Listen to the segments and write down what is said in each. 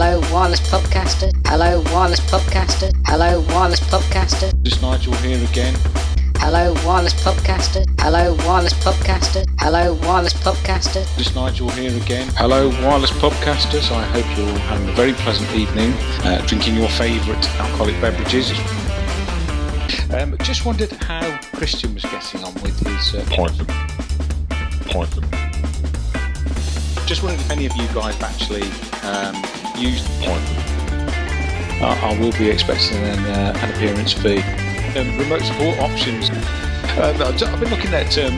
Hello, wireless podcaster. Hello, wireless podcaster. Hello, wireless podcaster. It's Nigel here again. Hello, wireless podcaster. Hello, wireless podcaster. Hello, wireless podcaster. It's Nigel here again. Hello, wireless podcasters. I hope you're all having a very pleasant evening, uh, drinking your favourite alcoholic beverages. Um, just wondered how Christian was getting on with his uh, Poison. Poison. Just wondered if any of you guys actually um, used. Poison. I, I will be expecting an, uh, an appearance fee. Um, remote support options. Uh, I've been looking at um,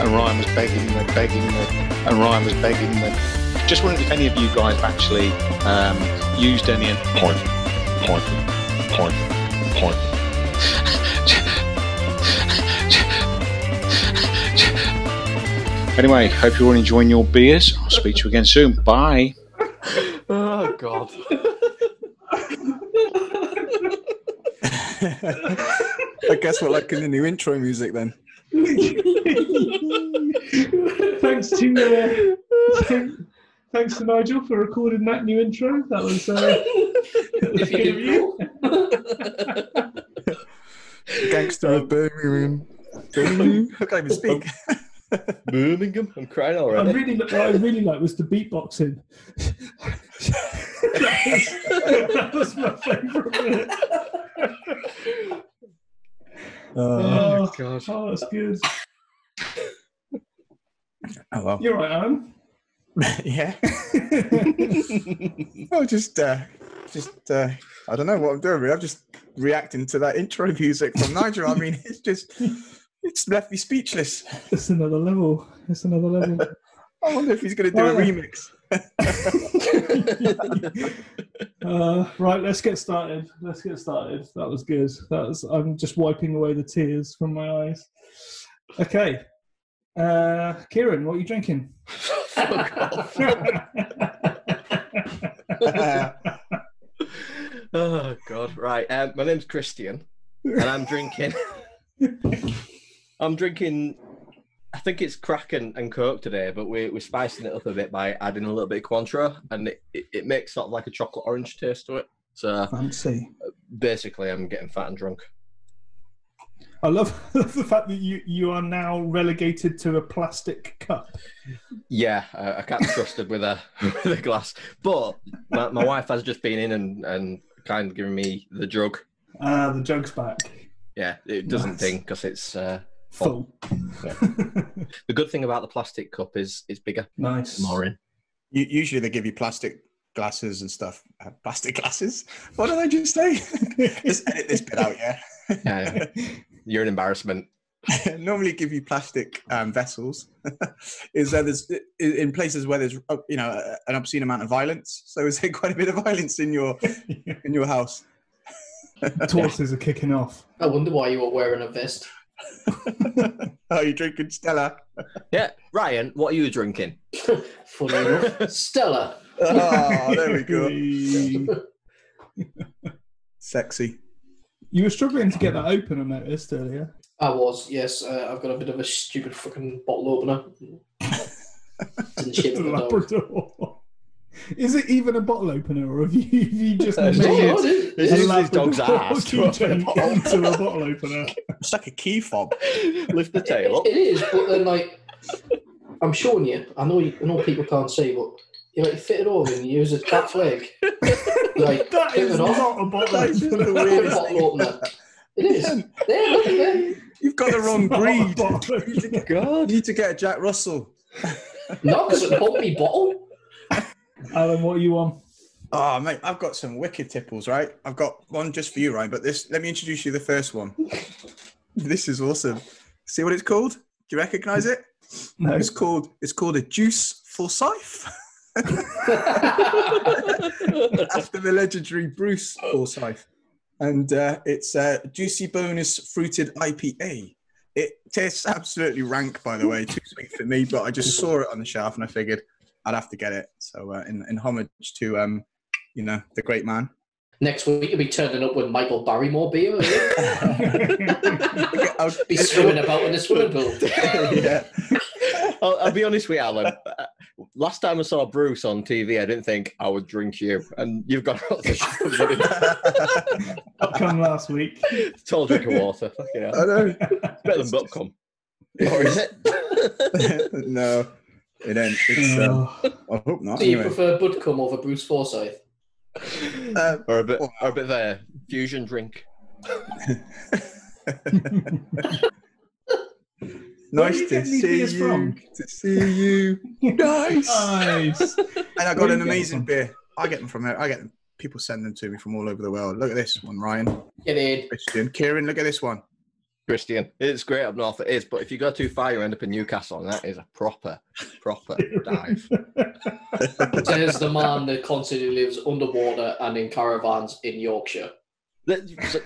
and Ryan was begging me, begging me, and Ryan was begging me. Just wondered if any of you guys have actually um, used any. Poison. Poison. Poison. Poison. Anyway, hope you're all enjoying your beers. I'll speak to you again soon. Bye. God. I guess we're like in the new intro music then. thanks to uh, thank- thanks to Nigel for recording that new intro. That was uh, If you you. Gangster of Birmingham. Birmingham. I can't even speak. Birmingham. I'm crying already. I already. really what I really like was the beatboxing. That was my favourite bit. Uh, Oh, God. oh, that's good. oh well. You're right, Alan. yeah. oh, just, uh, just, uh, I don't know what I'm doing. Really. I'm just reacting to that intro music from Nigel. I mean, it's just, it's left me speechless. It's another level. It's another level. I wonder if he's going to do a Oh. remix. uh, right, let's get started. Let's get started. That was good. That was. I'm just wiping away the tears from my eyes. Okay, uh, Kieran, what are you drinking? oh God. Right. Um, my name's Christian, and I'm drinking. I'm drinking. I think it's Kraken and Coke today, but we, we're spicing it up a bit by adding a little bit of Cointreau, and it, it, it makes sort of like a chocolate orange taste to it. So Fancy. basically, I'm getting fat and drunk. I love the fact that you you are now relegated to a plastic cup. Yeah, I, I can't be trusted with a with a glass. But my, my wife has just been in and and kind of given me the drug. Ah, the jug's back. Yeah, it doesn't Nice. think because it's uh, Full. the good thing about the plastic cup is it's bigger, nice. more in. U- Usually they give you plastic glasses and stuff. Uh, plastic glasses? What did I just say? Just edit this bit out, yeah. Yeah, you're an embarrassment. normally give you plastic um, vessels is that there's in places where there's uh, you know an obscene amount of violence so is there quite a bit of violence in your in your house Tortoises are kicking off. I wonder why you were wearing a vest. are you drinking stella Yeah, Ryan, what are you drinking? Funny enough. Stella. oh there we go sexy You were struggling to get that open, I noticed earlier. I was, yes. Uh, I've got a bit of a stupid fucking bottle opener. Didn't ship the dog. Labrador. Is it even a bottle opener, or have you, have you just Uh, made No, it I it's his dog's ass to open a into a bottle opener? it's like a key fob Lift the tail up. It is, but then like I'm showing you. I know you, I know people can't see, but you like fit it over and you use a cat's leg. Like That clip is it off. not a bottle That is just opener. the a bottle opener. It is. There, look at there. you've got the wrong It's not a breed you need, to get, God. you need to get a jack russell Not because it won't be bottle. Alan, what are you on? oh mate i've got some wicked tipples right i've got one just for you ryan but this let me introduce you the first one this is awesome see what it's called do you recognize it No. It's called it's called a juice for Forsyth after the legendary Bruce Forsyth, and uh, it's a juicy bonus fruited IPA. It tastes absolutely rank, by the way, too sweet for me. But I just saw it on the shelf and I figured I'd have to get it. So uh, in, in homage to um, you know, the great man. Next week you'll be turning up with Michael Barrymore beer. I'll- Be swimming about in the swimming pool. yeah. I'll, I'll be honest with you, Alan. Uh, last time I saw Bruce on TV, I didn't think I would drink you, and you've got to shove it Up come last week. in. Tall drink of water. Fucking hell. I know. Better than Butcombe. Or is it? no, it ain't. It's, um, I hope not. Do you Anyway. prefer Butcombe over Bruce Forsyth? Uh, or a bit, or a bit of a fusion drink. Nice to see you. from? To see you. Nice. nice. And I got you an amazing beer. I get them from there. I get them. People send them to me from all over the world. Look at this one, Ryan, Get in. Christian, Kieran. Look at this one. Christian, it's great up north. It is, but if you go too far, you end up in Newcastle, and that is a proper, proper dive. Says the man that constantly lives underwater and in caravans in Yorkshire. The,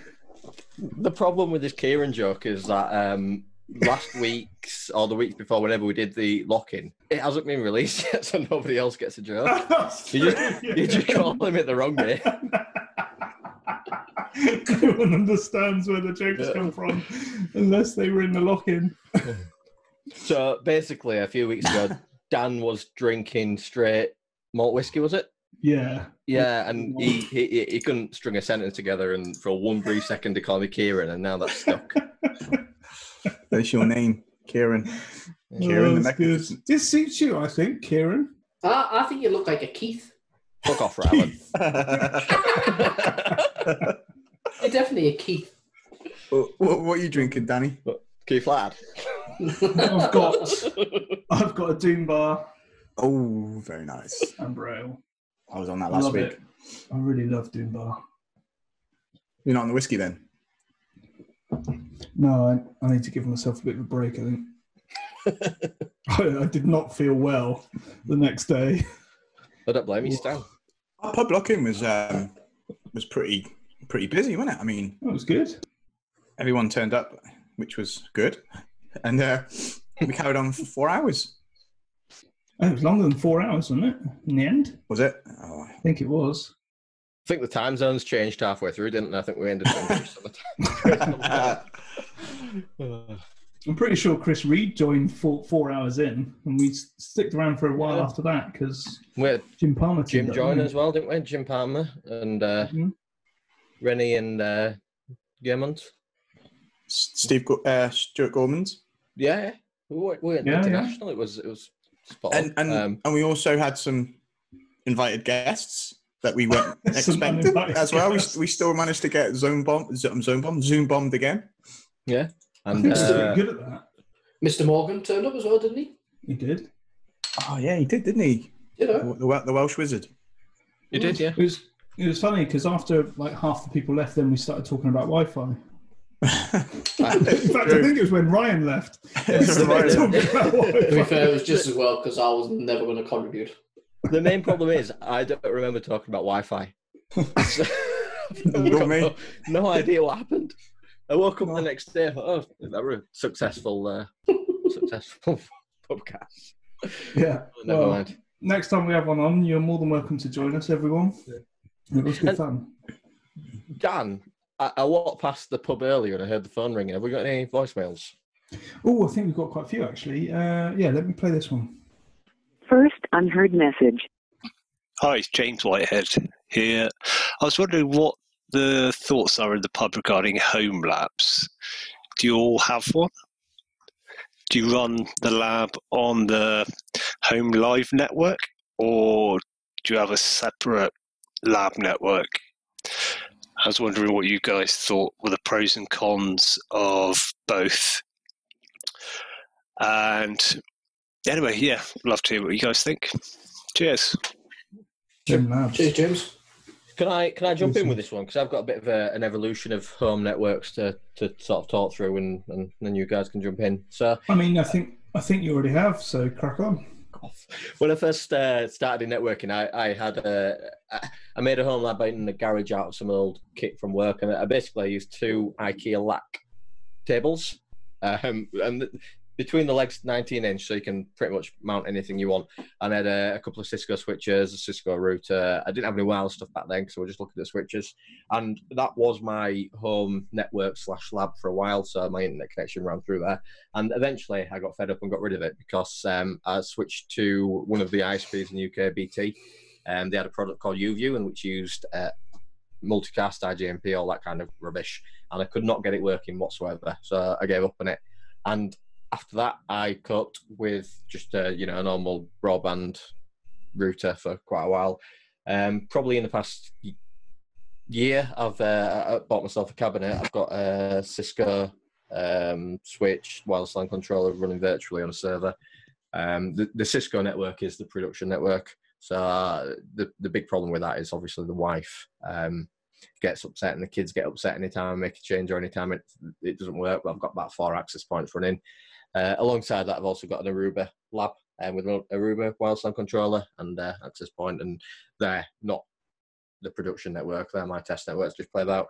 the problem with this Kieran joke is that um, last week's or the weeks before, whenever we did the lock-in, it hasn't been released yet, so nobody else gets a joke. You just, you just call him it the wrong day. no one understands where the jokes Yeah. come from unless they were in the lock-in. So basically, a few weeks ago, Dan was drinking straight malt whiskey, was it? Yeah. Yeah, and he, he he- he couldn't string a sentence together, and for one brief second, he called me Kieran, and now that's stuck. That's your name, Kieran. Oh, Kieran the. Oh, Magnificent. This suits you, I think, Kieran. I, I think you look like a Keith. Fuck off, Rylan. You're definitely a Keith. what, what, what are you drinking, Danny? Keith Ladd. I've got I've got a Doom bar Oh, very nice. and rail. I was on that last love week. it. I really love Doom bar. You're not on the whiskey then? No, I, I need to give myself a bit of a break. I think I, I did not feel well the next day. I don't blame you, Stan. Our pub lock-in was um, was pretty pretty busy, wasn't it? I mean, it was good. everyone turned up, which was good, and uh, we carried on for four hours. Oh, it was longer than four hours, wasn't it? In the end, Was it? Oh, I think it was. I think the time zones changed halfway through, didn't they? I think we ended up in summertime. I'm pretty sure Chris Reed joined four, four hours in, and we s- sticked around for a while Yeah. after that because we had Jim Palmer. Jim turned up, join didn't as well, didn't we? Jim Palmer and uh, Mhm. Rennie and uh, Germont. Steve Go- uh, Stuart Gormans, Yeah, yeah. we were, we went Yeah, yeah. international. It was it was spot on. and and um, and we also had some invited guests that we weren't Some expecting uninvited as well. We, guests. we still managed to get zone bomb, zone zone bomb, zoom bombed again. I and think he's uh, pretty good at that. Mr. Morgan turned up as well, didn't he? He did. Oh yeah, he did, didn't he? You know. The, the, the Welsh wizard. you did, yeah. It was it was funny because after like half the people left, then we started talking about Wi-Fi. In fact, I think it was when Ryan left. We started To be fair, it was just as well because I was never going to contribute. The main problem is I don't remember talking about Wi-Fi. So, I've Nor got me. no, no idea what happened. I woke up the next day. I thought, oh, that was a successful, uh, successful podcast. Yeah. Never Well, mind. next time we have one on, you're more than welcome to join us, everyone. It was good And- fun. Dan, I, I walked past the pub earlier and I heard the phone ringing. Have we got any voicemails? Oh, I think we've got quite a few actually. Uh, yeah, let me play this one. First unheard message. Hi, it's James Whitehead here. I was wondering what the thoughts are in the pub regarding home labs. Do you all have one? Do you run the lab on the Home Live network or do you have a separate lab network? I was wondering what you guys thought were the pros and cons of both. And anyway, yeah, love to hear what you guys think. Cheers. Jim Cheers, James. Can I can I jump in with this one because I've got a bit of a, an evolution of home networks to, to sort of talk through and, and then you guys can jump in. So I mean, I think I think you already have. So crack on. when I first uh, started in networking, I, I had a I- I made a home lab in the garage out of some old kit from work, and I basically used two IKEA LACK tables, um, and between the legs 19 inch, so you can pretty much mount anything you want. And I had a, a couple of Cisco switches, a Cisco router. I didn't have any wireless stuff back then because we're just looking at switches. And that was my home network slash lab for a while, so my internet connection ran through there. And eventually, I got fed up and got rid of it because um, I switched to one of the ISPs in the UK, BT. Um, they had a product called YouView, and which used uh, multicast, IGMP, all that kind of rubbish, and I could not get it working whatsoever. So I gave up on it. And after that, I coped with just a you know a normal broadband router for quite a while. Um, probably in the past year, I've uh, bought myself a cabinet. I've got a Cisco um, switch, wireless LAN controller running virtually on a server. Um, the, the Cisco network is the production network. So uh, the the big problem with that is obviously the wife um, gets upset and the kids get upset anytime I make a change or anytime it it doesn't work. But I've got about four access points running. Uh, alongside that, I've also got an Aruba lab um, with an Aruba LAN controller and uh, access point, and they're not the production network. They're my test networks. Just play that out.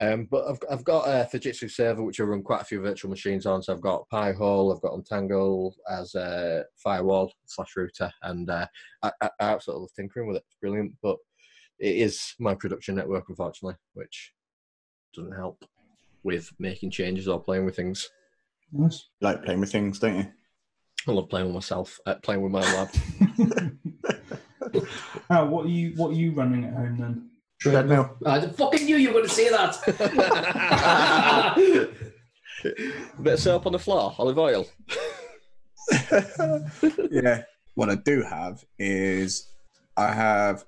Um, but I've, I've got a Fujitsu server which I run quite a few virtual machines on. So I've got Pi-hole, I've got Untangle as a firewall slash router, and uh, I, I I absolutely love tinkering with it. It's brilliant, but it is my production network, unfortunately, which doesn't help with making changes or playing with things. Nice. You like playing with things, don't you? I love playing with myself, uh, playing with my lab. Al, what are you what are you running at home then? Treadmill. I fucking knew you were going to say that. bit of soap on the floor, olive oil. yeah. What I do have is I have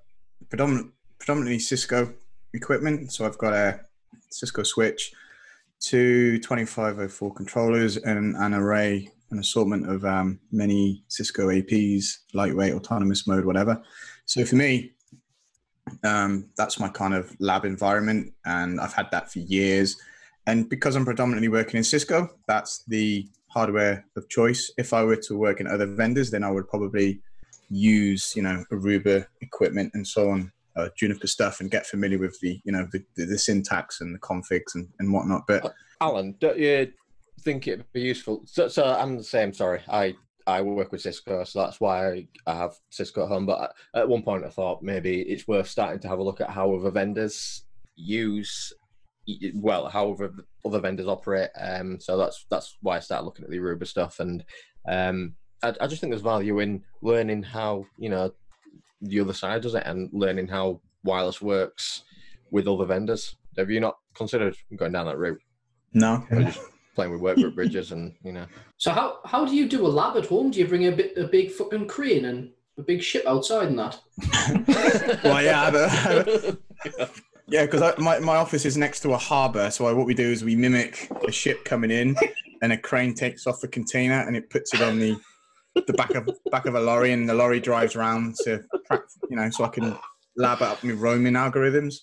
predominant, predominantly Cisco equipment. So I've got a Cisco switch, two 2504 controllers, and an array, an assortment of um, many Cisco APs, lightweight, autonomous mode, whatever. So for me, um, that's my kind of lab environment, and I've had that for years. And because I'm predominantly working in Cisco, that's the hardware of choice. If I were to work in other vendors, then I would probably use, you know, Aruba equipment and so on, uh, Juniper stuff, and get familiar with the, you know, the, the, the syntax and the configs and, and whatnot. But Alan, don't you think it'd be useful? So, so I'm the same. Sorry, I I work with Cisco, so that's why I, have Cisco at home. But at one point, I thought maybe it's worth starting to have a look at how other vendors use, well, how other other vendors operate. Um, so that's that's why I started looking at the Aruba stuff, and um, I, I just think there's value in learning how you know the other side does it and learning how wireless works with other vendors. Have you not considered going down that route? no, playing with workgroup bridges and you know. so how how do you do a lab at home? Do you bring a bit a big fucking crane and a big ship outside and that? well, yeah, I have a- I have Yeah, because my, my office is next to a harbour. So I, what we do is we mimic a ship coming in, and a crane takes off the container and it puts it on the the back of back of a lorry, and the lorry drives round to, you know, so I can lab up my roaming algorithms.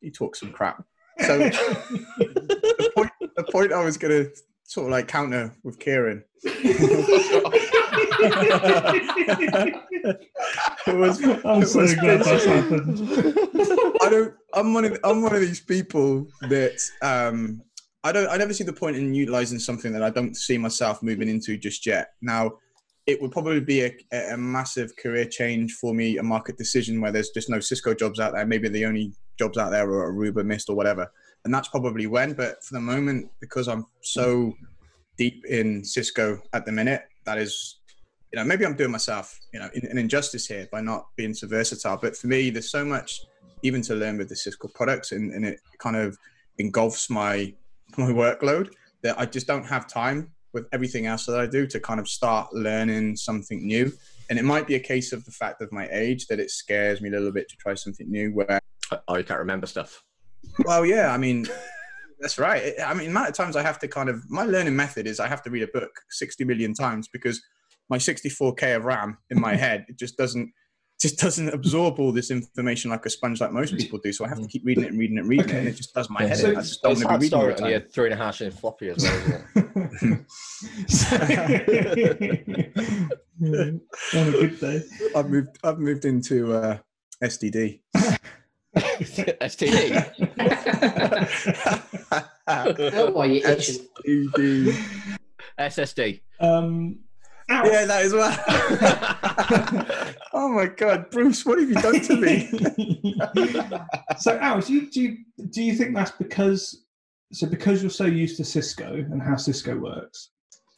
You talk some crap. So the point, the point I was going to sort of like counter with Kieran it was, I'm it so was glad that's happened. I don't. I'm one of. I'm one of these people that um, I don't. I never see the point in utilizing something that I don't see myself moving into just yet. Now, it would probably be a, a massive career change for me, a market decision where there's just no Cisco jobs out there. Maybe the only jobs out there are Aruba, Mist, or whatever. And that's probably when. But for the moment, because I'm so deep in Cisco at the minute, that is you know, maybe I'm doing myself, you know, an injustice here by not being so versatile. But for me, there's so much even to learn with the Cisco products, and, and it kind of engulfs my my workload that I just don't have time with everything else that I do to kind of start learning something new. And it might be a case of the fact of my age that it scares me a little bit to try something new. Where, Oh, you can't remember stuff. Well, yeah, I mean, that's right. I mean, the amount of times I have to kind of my learning method is I have to read a book 60 million times because my 64k of RAM in my head it just doesn't just doesn't absorb all this information like a sponge like most people do. So I have to keep reading it and reading it and reading it, and it just does my head So- in. I just don't It's want to be hard reading story all the on your time. three and a half inch floppy as well. Isn't it? On a good day. I've moved. I've moved into uh, SDD. STD. How are you itching? SDD. SSD. Um, ow. Yeah, that as well. oh my God, Bruce, what have you done to me? so, Al, do you, do you do you think that's because so because you're so used to Cisco and how Cisco works?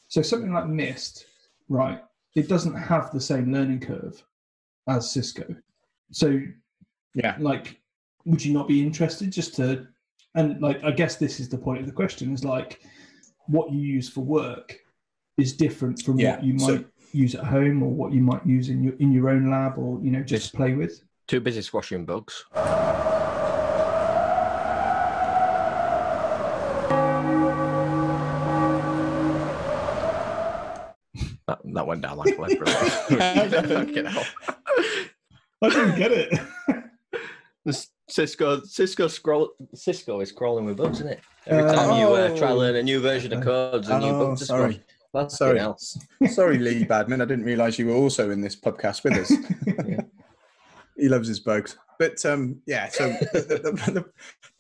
So something like Mist, right? It doesn't have the same learning curve as Cisco. So, Yeah. like, would you not be interested just to? And like, I guess this is the point of the question: is like, what you use for work is different from Yeah, what you so- might use at home or what you might use in your in your own lab or you know just play with. Too busy squashing bugs. That, that went down like a balloon. I didn't get it. Cisco, Cisco scroll, Cisco is crawling with bugs, isn't it? Every Uh, time you uh, try to oh. learn a new version of codes, a new Oh, bug to sorry. squash. That's Sorry. sorry. Else. Sorry, Lee Badman. I didn't realise you were also in this podcast with us. He loves his bugs. But um, yeah, so the, the, the,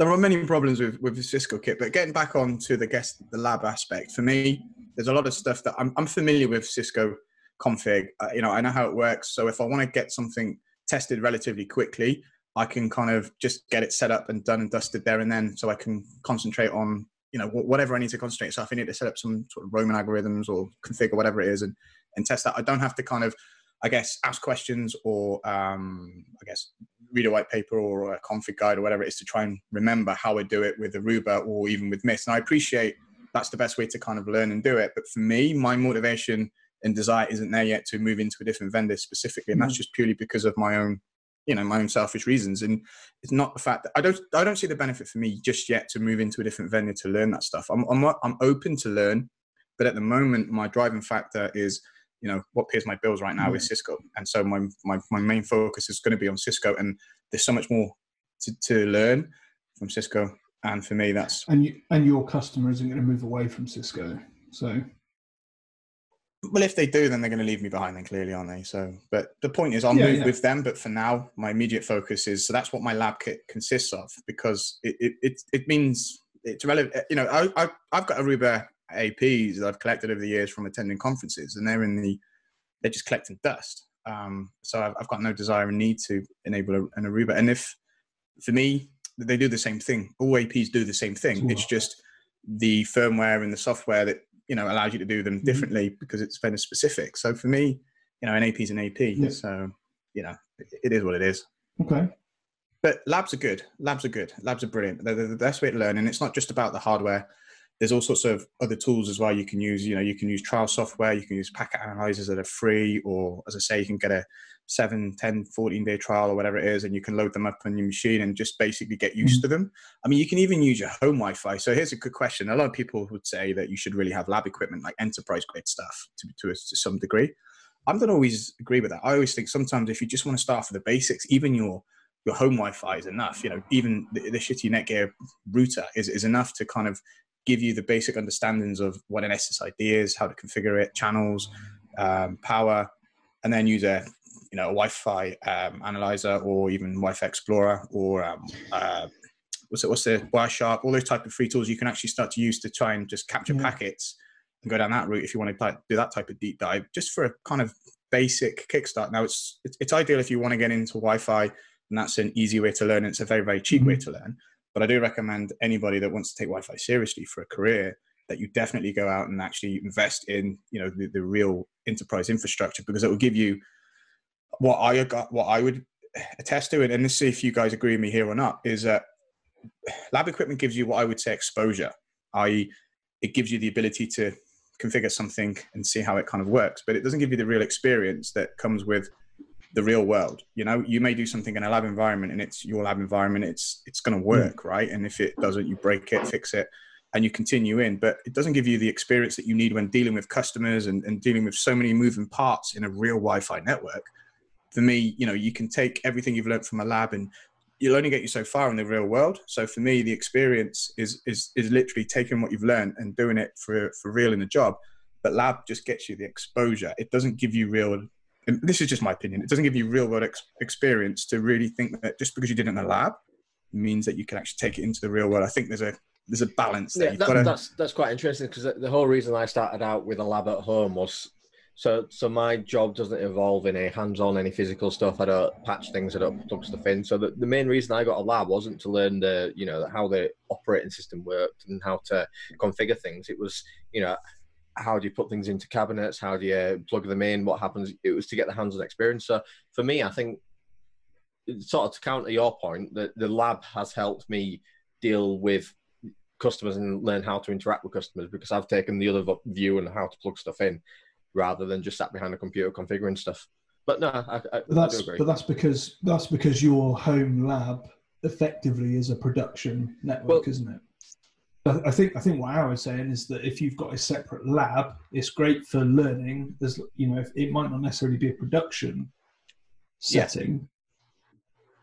there are many problems with, with the Cisco kit. But getting back on to the guest, the lab aspect, for me, there's a lot of stuff that I'm, I'm familiar with Cisco config. Uh, you know, I know how it works. So if I want to get something tested relatively quickly, I can kind of just get it set up and done and dusted there and then, so I can concentrate on you know whatever I need to concentrate. So if I need to set up some sort of roaming algorithms or configure whatever it is, and and test that, I don't have to kind of I guess ask questions or um, I guess read a white paper or a config guide or whatever it is to try and remember how I do it with Aruba or even with Mist. And I appreciate that's the best way to kind of learn and do it. But for me, my motivation and desire isn't there yet to move into a different vendor specifically, and that's just purely because of my own you know my own selfish reasons. And it's not the fact that i don't i don't see the benefit for me just yet to move into a different vendor to learn that stuff. I'm i'm, I'm open to learn but at the moment my driving factor is you know what pays my bills right now is mm. cisco. And so my my, my main focus is going to be on cisco and there's so much more to, to learn from cisco and for me that's and you and your customer isn't going to move away from Cisco. So well if they do then they're going to leave me behind then clearly aren't they? So but the point is i'll Yeah, move yeah. with them but for now my immediate focus is so that's what my lab kit consists of because it it, it, it means it's relevant you know I, I i've got aruba aps that i've collected over the years from attending conferences and they're in the they're just collecting dust. Um, so I've, I've got no desire and need to enable an aruba. And if for me they do the same thing. All aps do the same thing. It's just the firmware and the software that you know allows you to do them mm-hmm. differently because it's vendor specific. So for me, you know, an AP is an AP. Yeah. So you know, it, is what it is. okay, But labs are good. Labs are good. Labs are brilliant. They're the best way to learn, and it's not just about the hardware. There's all sorts of other tools as well. You can use, you know, you can use trial software. You can use packet analyzers that are free, or as I say, you can get a 7, 10, 14 day trial or whatever it is, and you can load them up on your machine and just basically get used to them. I mean, you can even use your home Wi Fi. So here's a good question. A lot of people would say that you should really have lab equipment, like enterprise grade stuff, to, to, a, to some degree. I don't always agree with that. I always think sometimes if you just want to start for the basics, even your your home Wi-Fi is enough. You know, even the, the shitty Netgear router is, is enough to kind of give you the basic understandings of what an SSID is, how to configure it, channels, um, power, and then use a you know a Wi-Fi um, analyzer or even Wi-Fi Explorer or um, uh, what's it? What's the Wireshark? All those type of free tools you can actually start to use to try and just capture Yeah. packets and go down that route if you want to do that type of deep dive, just for a kind of basic kickstart. Now it's it's, it's ideal if you want to get into Wi-Fi, and that's an easy way to learn. It's a very very cheap way to learn. But I do recommend anybody that wants to take Wi-Fi seriously for a career that you definitely go out and actually invest in you know the, the real enterprise infrastructure because it will give you what I got what I would attest to, and, and let's see if you guys agree with me here or not, is that lab equipment gives you what I would say exposure, i.e., it gives you the ability to configure something and see how it kind of works, but it doesn't give you the real experience that comes with the real world. You know, you may do something in a lab environment and it's your lab environment, it's it's going to mm. work, right? And if it doesn't, you break it, fix it, and you continue in. But it doesn't give you the experience that you need when dealing with customers and, and dealing with so many moving parts in a real Wi-Fi network. For me, you know, you can take everything you've learned from a lab and you'll only get you so far in the real world. So for me, the experience is is is literally taking what you've learned and doing it for for real in the job. But lab just gets you the exposure. It doesn't give you real. And this is just my opinion. It doesn't give you real world ex- experience to really think that just because you did it in a lab means that you can actually take it into the real world. I think there's a there's a balance there. Yeah, that, got to, that's that's quite interesting because the whole reason I started out with a lab at home was so so my job doesn't involve any hands-on any physical stuff. I don't patch things, I don't plug stuff in. So the, the main reason I got a lab wasn't to learn the you know how the operating system worked and how to configure things. It was you know how do you put things into cabinets? How do you plug them in? What happens? It was to get the hands-on experience. So for me, I think sort of to counter your point, that the lab has helped me deal with customers and learn how to interact with customers because I've taken the other view and how to plug stuff in rather than just sat behind a computer configuring stuff. But no, I, I, But I that's agree. but that's because that's because your home lab effectively is a production network, Well- isn't it? I I think I think what Aaron's saying is that if you've got a separate lab, it's great for learning. There's you know if, it might not necessarily be a production Yeah. setting.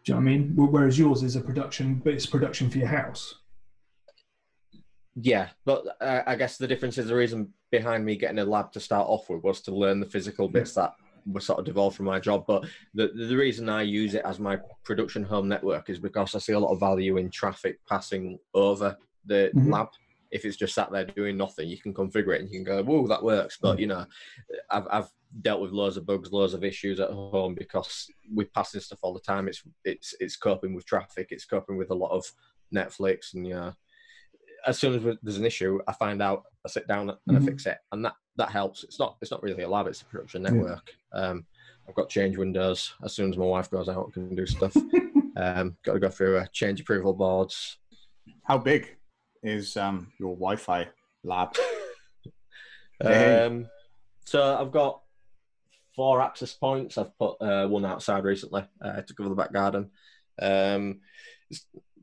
Do you know what I mean? Whereas yours is a production, but it's production for your house. Yeah, but uh, I guess the difference is the reason behind me getting a lab to start off with was to learn the physical bits that were sort of devolved from my job. But the the reason I use it as my production home network is because I see a lot of value in traffic passing over the Mhm. lab. If it's just sat there doing nothing, you can configure it and you can go, "Whoa, that works." But you know, I've I've dealt with loads of bugs, loads of issues at home because with passing stuff all the time. It's it's it's coping with traffic. It's coping with a lot of Netflix and you know as soon as there's an issue, I find out, I sit down and Mhm. I fix it, and that that helps. It's not it's not really a lab; it's a production Yeah. network. Um, I've got change windows. As soon as my wife goes out, I can do stuff. um, got to go through uh, change approval boards. how big is um, your Wi-Fi lab? Um, so I've got four access points. I've put uh, one outside recently uh, to cover the back garden. Um,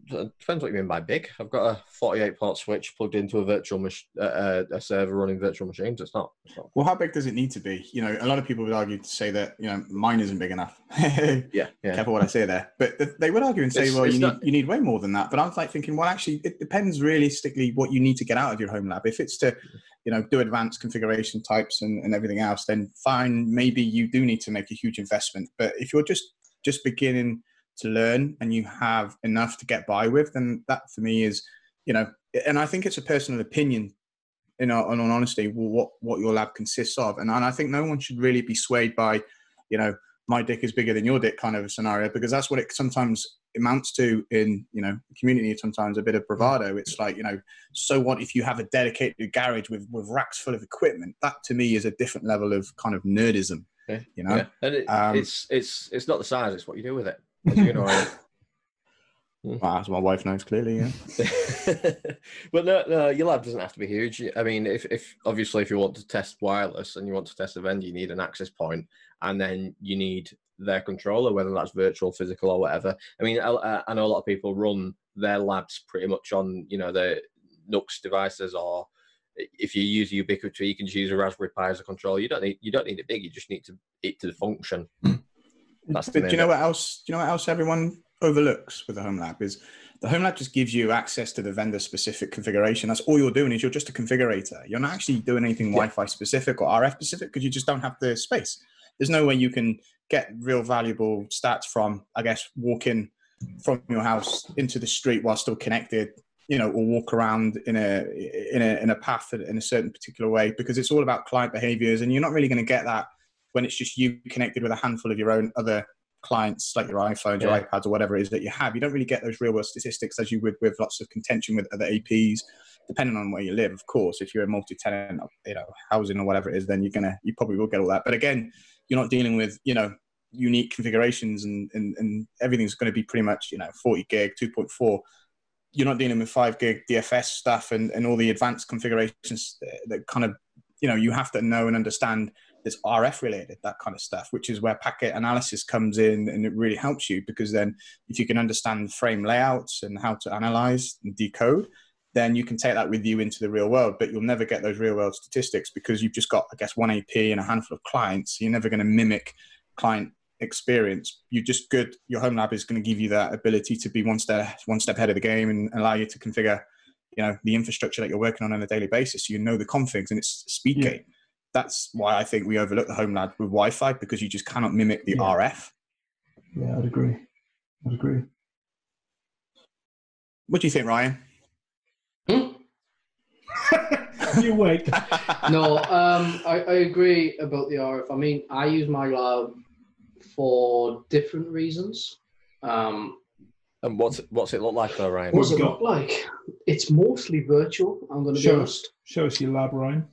depends what you mean by big. I've got a 48 port switch plugged into a virtual mach- uh, uh, a server running virtual machines. It's not. It's not Well, how big does it need to be? You know, a lot of people would argue to say that you know mine isn't big enough. Careful yeah, yeah. what I say there, but they would argue and say, It's- well, it's you not- need you need way more than that. But I was like thinking, well, actually, it depends realistically what you need to get out of your home lab. If it's to, you know, do advanced configuration types and, and everything else, then fine, maybe you do need to make a huge investment. But if you're just just beginning to learn and you have enough to get by with, then that for me is, you know, and I think it's a personal opinion in all, in all honesty, what what your lab consists of, and, and I think no one should really be swayed by, you know, my dick is bigger than your dick kind of a scenario because that's what it sometimes amounts to in you know community. Sometimes a bit of bravado. It's like you know, so what if you have a dedicated garage with with racks full of equipment? That to me is a different level of kind of nerdism. Yeah, You know, yeah. And it, Um, it's it's it's not the size; it's what you do with it. As you know, I- hmm. Well, as my wife knows clearly. Yeah. but no, no, your lab doesn't have to be huge. I mean, if, if obviously if you want to test wireless and you want to test a vendor, you need an access point, and then you need their controller, whether that's virtual, physical, or whatever. I mean, I, I know a lot of people run their labs pretty much on you know the NUCs devices, or if you use Ubiquiti, you can just use a Raspberry Pi as a controller. You don't need you don't need it big. You just need to it to function. Hmm. That's But do you know what else? Do you know what else everyone overlooks with the home lab is the home lab just gives you access to the vendor specific configuration. That's all you're doing is you're just a configurator. You're not actually doing anything Wi-Fi specific or RF specific because you just don't have the space. There's no way you can get real valuable stats from, I guess, walking from your house into the street while still connected. You know, or walk around in a in a in a path in a certain particular way because it's all about client behaviors, and you're not really going to get that when it's just you connected with a handful of your own other clients like your iPhones, your Yeah. iPads, or whatever it is that you have. You don't really get those real world statistics as you would with lots of contention with other APs, depending on where you live. Of course, if you're a multi-tenant, you know, housing or whatever it is, then you're gonna you probably will get all that. But again, you're not dealing with you know unique configurations and and, and everything's going to be pretty much you know 40 gig, 2.4. You're not dealing with five gig DFS stuff and, and all the advanced configurations that kind of you know you have to know and understand that's RF related, that kind of stuff, which is where packet analysis comes in and it really helps you because then if you can understand frame layouts and how to analyze and decode, then you can take that with you into the real world. But you'll never get those real world statistics because you've just got, I guess, one AP and a handful of clients. You're never going to mimic client experience. You're just good. Your home lab is going to give you that ability to be one step one step ahead of the game and allow you to configure, you know, the infrastructure that you're working on on a daily basis. So you know the configs and it's speed Yeah. gate that's why I think we overlook the home lab with Wi-Fi because you just cannot mimic the Yeah. RF. Yeah, I'd agree. I'd agree. What do you think, Ryan? you wait. no, um, I, I agree about the RF. I mean, I use my lab for different reasons. Um, And what's what's it look like though, Ryan? what's it you look like? It's mostly virtual. I'm going to be honest. us, show us your lab, Ryan.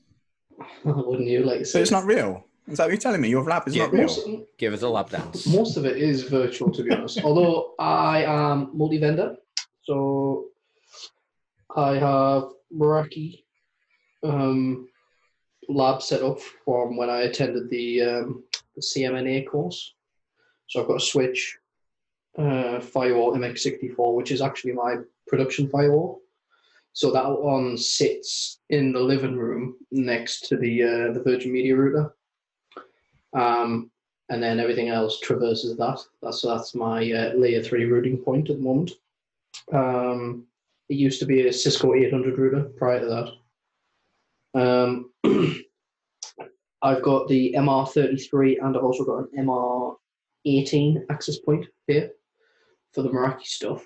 Wouldn't you like So it's not real. Is that what you're telling me? Your lab is Yeah, not real. most, Give us a lab dance. most of it is virtual, to be honest. Although I am multi-vendor, so I have Meraki um, lab set up from when I attended the, um, the CMNA course. So I've got a switch, uh, firewall MX64, which is actually my production firewall. So that one sits in the living room next to the uh, the Virgin Media router. Um, and then everything else traverses that. That's that's my uh, layer three routing point at the moment. Um, it used to be a Cisco 800 router prior to that. Um, I've got the MR33 and I've also got an MR18 access point here for the Meraki stuff.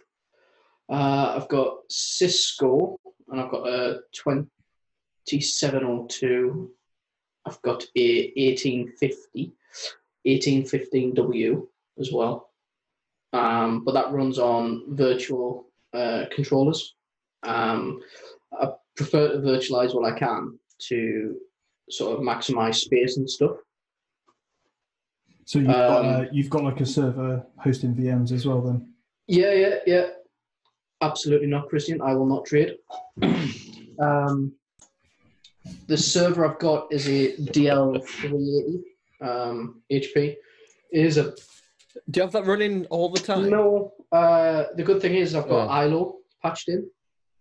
Uh, I've got Cisco and I've got a 2702 I've got a 1850, 1815W as well. Um, but that runs on virtual uh, controllers. Um, I prefer to virtualize what I can to sort of maximize space and stuff. So you've got Um, uh, you've got like a server hosting VMs as well, then. Yeah, yeah, yeah. Absolutely not, Christian. I will not trade. um, the server I've got is a DL380 um, HP. It is a Do you have that running all the time? no. Uh, the good thing is I've got Oh. ILO patched in,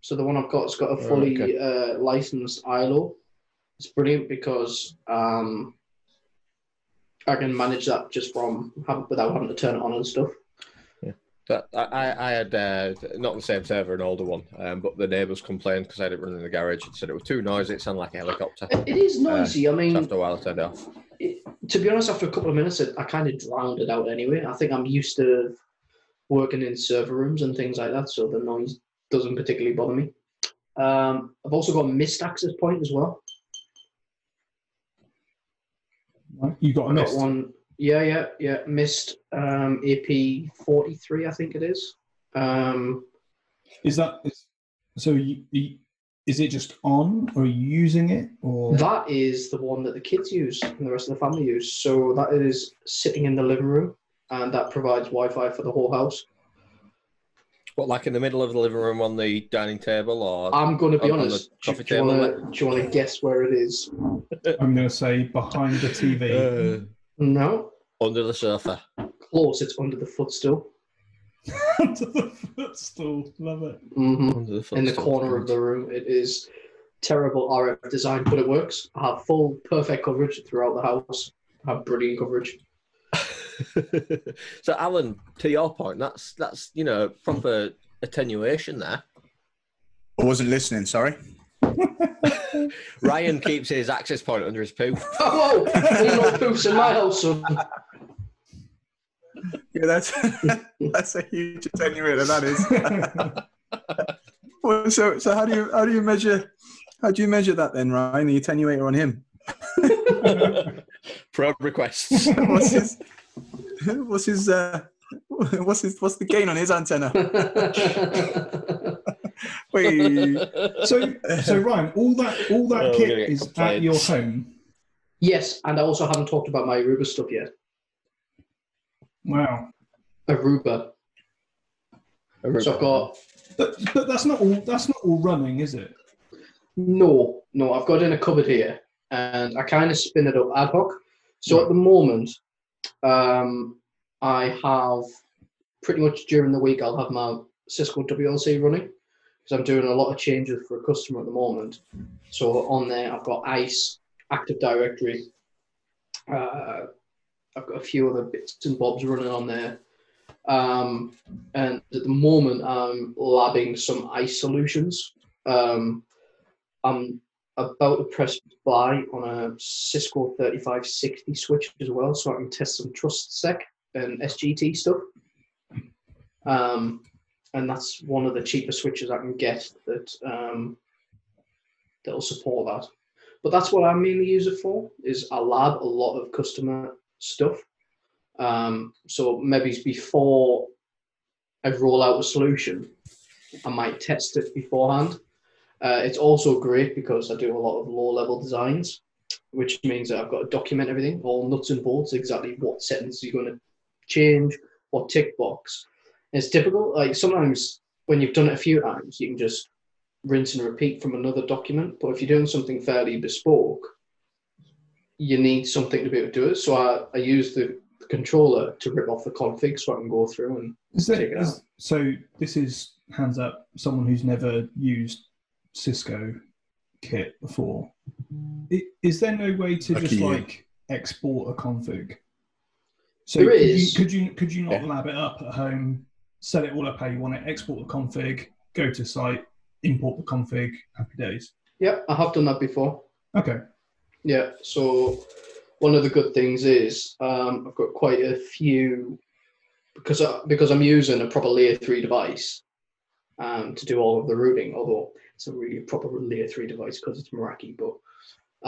so the one I've got has got a Oh, fully okay. uh, licensed ILO. It's brilliant because um, I can manage that just from without having to turn it on and stuff. But I, I I had uh, not the same server, an older one, um, but the neighbours complained because I had it running in the garage and said it was too noisy. It sounded like a helicopter. It- it is noisy. I mean, So after a while, I turned it off. it, to be honest, after a couple of minutes, it, I kind of drowned it out anyway. I think I'm used to working in server rooms and things like that, so the noise doesn't particularly bother me. Um, I've also got a Mist access point as well. You got a I've got Mist. one. Yeah, yeah, yeah. Mist um, AP forty three, I think it is. Um, Is that is, so? You, you, is it just on, or are you using it, or that is the one that the kids use and the rest of the family use. So that is sitting in the living room, and that provides Wi-Fi for the whole house. What, like in the middle of the living room on the dining table, or I'm going to be On- on the honest. Do, coffee do you wanna- do you want to guess where it is? I'm going to say behind the TV? uh, No, under the sofa? close. It's under the footstool. Under the footstool. Love it. hmm Under the In the corner of the room. It is terrible RF design, but it works. I have full, perfect coverage throughout the house. I have brilliant coverage. so, Alan, to your point, that's that's you know proper attenuation there. I wasn't listening. Sorry. Ryan keeps his access point under his poo. Oh, whoa! There's no poofs in my house, son. Yeah, that's that's a huge attenuator. That is. well, so so how do you how do you measure how do you measure that then, Ryan? The attenuator on him. Probe requests. what's his what's his uh what's his what's the gain on his antenna? Wait, So, so Ryan, all that all that Oh, kit is at your home. yes, and I also haven't talked about my Aruba stuff yet. Wow. Aruba. So I've got But, but that's not all. That's not all running, is it? No, no, I've got in a cupboard here, and I kind of spin it up ad hoc. So at the moment, um, I have pretty much during the week I'll have my Cisco WLC running because I'm doing a lot of changes for a customer at the moment. So on there, I've got ISE, Active Directory. Uh, I've got a few other bits and bobs running on there. Um, and at the moment, I'm labbing some ISE solutions. Um, I'm about to press buy on a Cisco 3560 switch as well, so I can test some TrustSec and SGT stuff. Um, and that's one of the cheaper switches I can get that um, that'll support that. But that's what I mainly use it for. Is I lab a lot of customer stuff. Um, so maybe before I roll out a solution, I might test it beforehand. Uh, it's also great because I do a lot of low level designs, which means that I've got to document everything, all nuts and bolts, exactly what settings you're going to change, what tick box. And it's difficult. Like sometimes when you've done it a few times, you can just rinse and repeat from another document. But if you're doing something fairly bespoke, you need something to be able to do it. So I, I use the controller to rip off the config so I can go through and Is there, take it is- out. so this is hands up someone who's never used Cisco kit before. Is there no way to Lucky just you. like export a config? So There could is. You, could you could you not Yeah. lab it up at home, set it all up how you want it, export the config, go to site, import the config, happy days. Yeah, I have done that before. Okay. Yeah, so one of the good things is um, I've got quite a few because I, because I'm using a proper layer three device um, to do all of the routing. Although it's a really proper layer three device because it's Meraki. But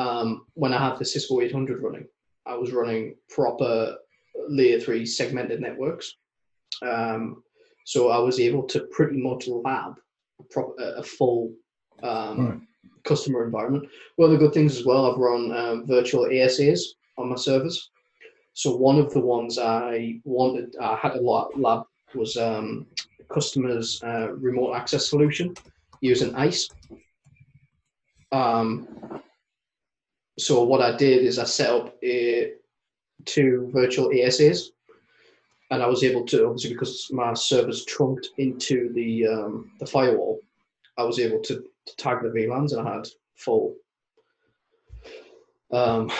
um, when I had the Cisco 800 running, I was running proper layer three segmented networks. Um, so I was able to pretty much lab a, prop, a full um, Right. customer environment. One of the good things as well, I've run um, virtual ASAs on my servers. So one of the ones I wanted, I had a lot lab was um, customers' uh, remote access solution using ISE. Um, so what I did is I set up a, two virtual ASAs, and I was able to obviously because my servers trunked into the um, the firewall, I was able to, to tag the VLANs and I had full. Um,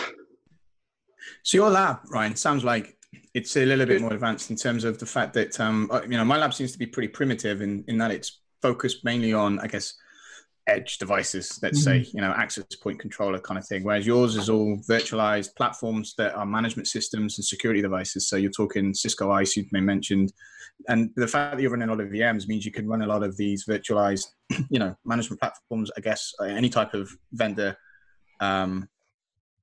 So your lab, Ryan, sounds like it's a little bit more advanced in terms of the fact that um, uh, you know my lab seems to be pretty primitive in in that it's focused mainly on, I guess, edge devices. Let's say you know access point controller kind of thing. Whereas yours is all virtualized platforms that are management systems and security devices. So you're talking Cisco ISE, you may mentioned, and the fact that you're running a lot of VMs means you can run a lot of these virtualized, you know, management platforms. I guess uh, any type of vendor. Um,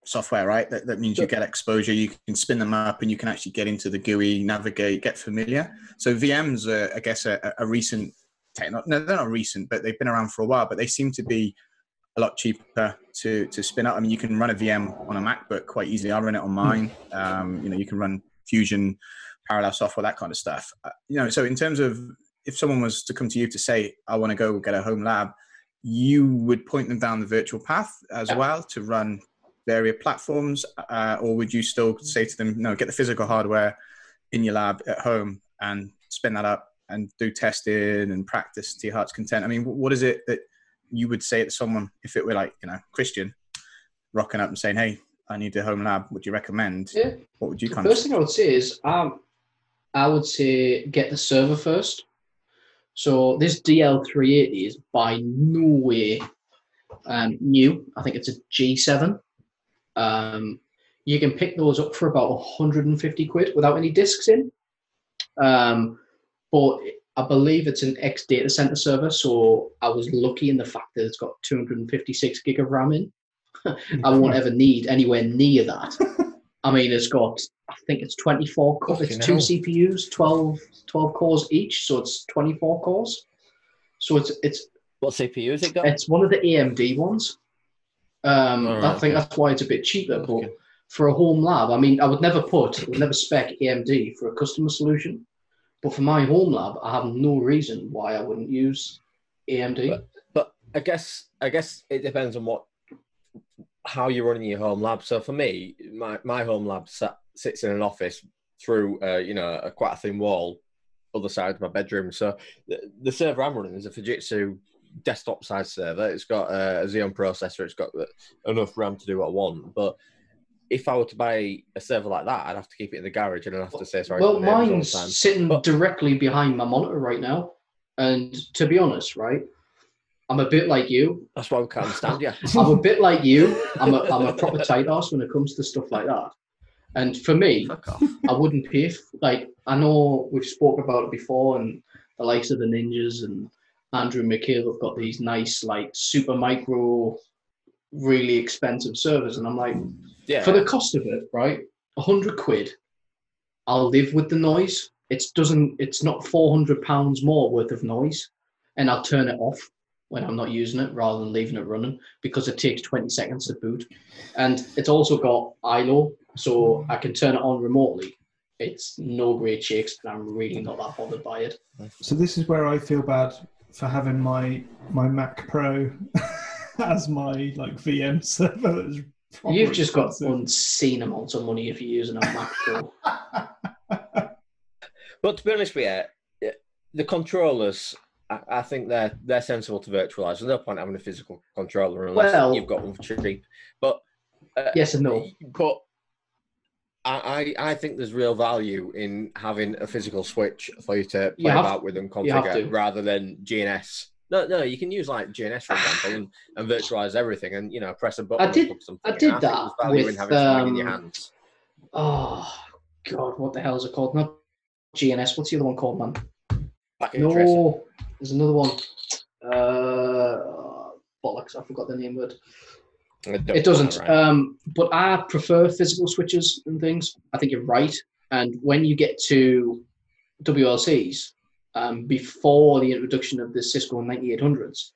software, right? That, that means you get exposure. You can spin them up, and you can actually get into the GUI, navigate, get familiar. So VMs are, I guess, a, a recent No, they're not recent, but they've been around for a while. But they seem to be a lot cheaper to to spin up. I mean, you can run a VM on a MacBook quite easily. I run it on mine. Um, you know, you can run Fusion, parallel software, that kind of stuff. Uh, you know, so in terms of if someone was to come to you to say, I want to go get a home lab, you would point them down the virtual path as Yeah. well to run various platforms, uh, or would you still say to them, no, get the physical hardware in your lab at home and spin that up and do testing and practice to your heart's content? I mean, what is it that you would say to someone if it were like, you know, Christian rocking up and saying, hey, I need a home lab. Would you recommend? Yeah. What would you the kind of first thing I would say is um, I would say get the server first. So this DL380 is by no way um, new. I think it's a G7. Um, you can pick those up for about 150 quid without any discs in. Um, but I believe it's an X data center server, so I was lucky in the fact that it's got 256 gig of RAM in. I won't ever need anywhere near that. I mean, it's got, I think it's 24 cores, it's two Fucking CPUs, 12, 12 cores each, so it's 24 cores. So it's it's What CPU has it got? it's one of the AMD ones. Um, All I think okay. that's why it's a bit cheaper. But Okay. for a home lab, I mean, I would never put, I would never spec AMD for a customer solution. But for my home lab, I have no reason why I wouldn't use AMD. But- But I guess I guess it depends on what how you're running your home lab. So for me, my, my home lab sat, sits in an office through uh, you know a quite a thin wall, other side of my bedroom. So the, the server I'm running is a Fujitsu desktop size server. It's got uh, a Xeon processor. It's got enough RAM to do what I want. But if I were to buy a server like that, I'd have to keep it in the garage and I'd have to say sorry. well, to the neighbours all the mine's sitting But- directly behind my monitor right now. And to be honest, right, I'm a bit like you. That's why we can't understand you. I'm a bit like you. I'm a, I'm a proper tight ass when it comes to stuff like that. And for me, Fuck off. I wouldn't pay. f like I know we've spoken about it before, and the likes of the Ninjas and Andrew McHale have got these nice, like super micro, really expensive servers, and I'm like, Yeah. for the cost of it, right? A hundred quid. I'll live with the noise. It doesn't. It's not four hundred pounds more worth of noise, and I'll turn it off when I'm not using it rather than leaving it running because it takes twenty seconds to boot, and it's also got ILO, so I can turn it on remotely. It's no great shakes, and I'm really not that bothered by it. So this is where I feel bad for having my my Mac Pro as my like VM server. That's proper You've just got expensive. insane amounts of money if you're using a Mac Pro. But to be honest with you, the controllers, I, I think they're they're sensible to virtualize. There's no point having a physical controller unless Well- you've got one for cheap. But uh, yes and no. But I, I I think there's real value in having a physical switch for you to You play have- about with and configure rather than GNS. No, no, you can use like GNS for example and, and virtualize everything and you know press a button. I did- I did think that there's value in with, having in your um, hands. Oh God, what the hell is it called? Not GNS. What's the other one called, man? Packet Tracer. No, there's another one. Uh, bollocks! I forgot the name of it. It It doesn't. right? Um, but I prefer physical switches and things. I think you're right. And when you get to WLCs, um, before the introduction of the Cisco 9800s,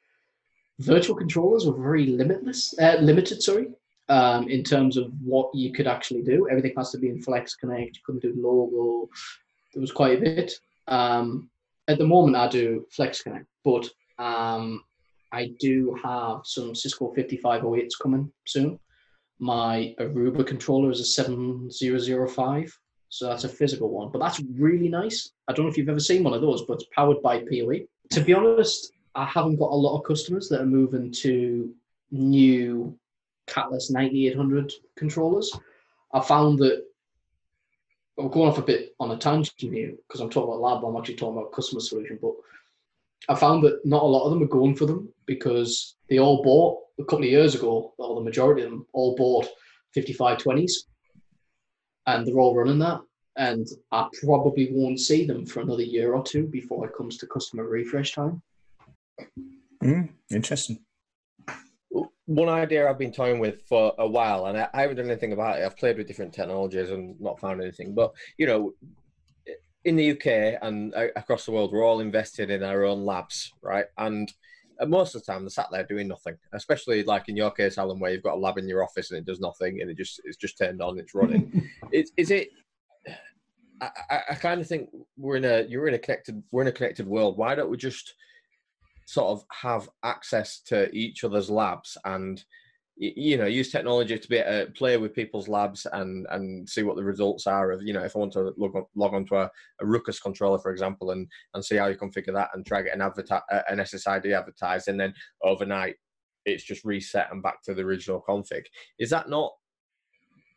virtual controllers were very limitless, uh, limited. Sorry, um, in terms of what you could actually do. Everything has to be in Flex Connect. You couldn't do logo. There was quite a bit. Um, at the moment, I do Flex Connect, but um, I do have some Cisco 5508s coming soon. My Aruba controller is a 7005, so that's a physical one, but that's really nice. I don't know if you've ever seen one of those, but it's powered by PoE. To be honest, I haven't got a lot of customers that are moving to new Catalyst 9800 controllers. I found that I'm going off a bit on a tangent here because I'm talking about lab, I'm actually talking about customer solution. But I found that not a lot of them are going for them because they all bought a couple of years ago, or the majority of them all bought 5520s and they're all running that. And I probably won't see them for another year or two before it comes to customer refresh time. Mm, interesting. one idea I've been toying with for a while, and I, I haven't done anything about it. I've played with different technologies and not found anything. But you know, in the UK and across the world, we're all invested in our own labs, right? And Uh, most of the time, they're sat there doing nothing. Especially like in your case, Alan, where you've got a lab in your office and it does nothing, and it just it's just turned on, it's running. is, is it? I, I, I kind of think we're in a you're in a connected we're in a connected world. Why don't we just sort of have access to each other's labs and you know use technology to be able to play with people's labs and and see what the results are of you know if I want to log on, log onto a, a Ruckus controller for example and and see how you configure that and try get an adverti- uh, an SSID advertised and then overnight it's just reset and back to the original config. Is that not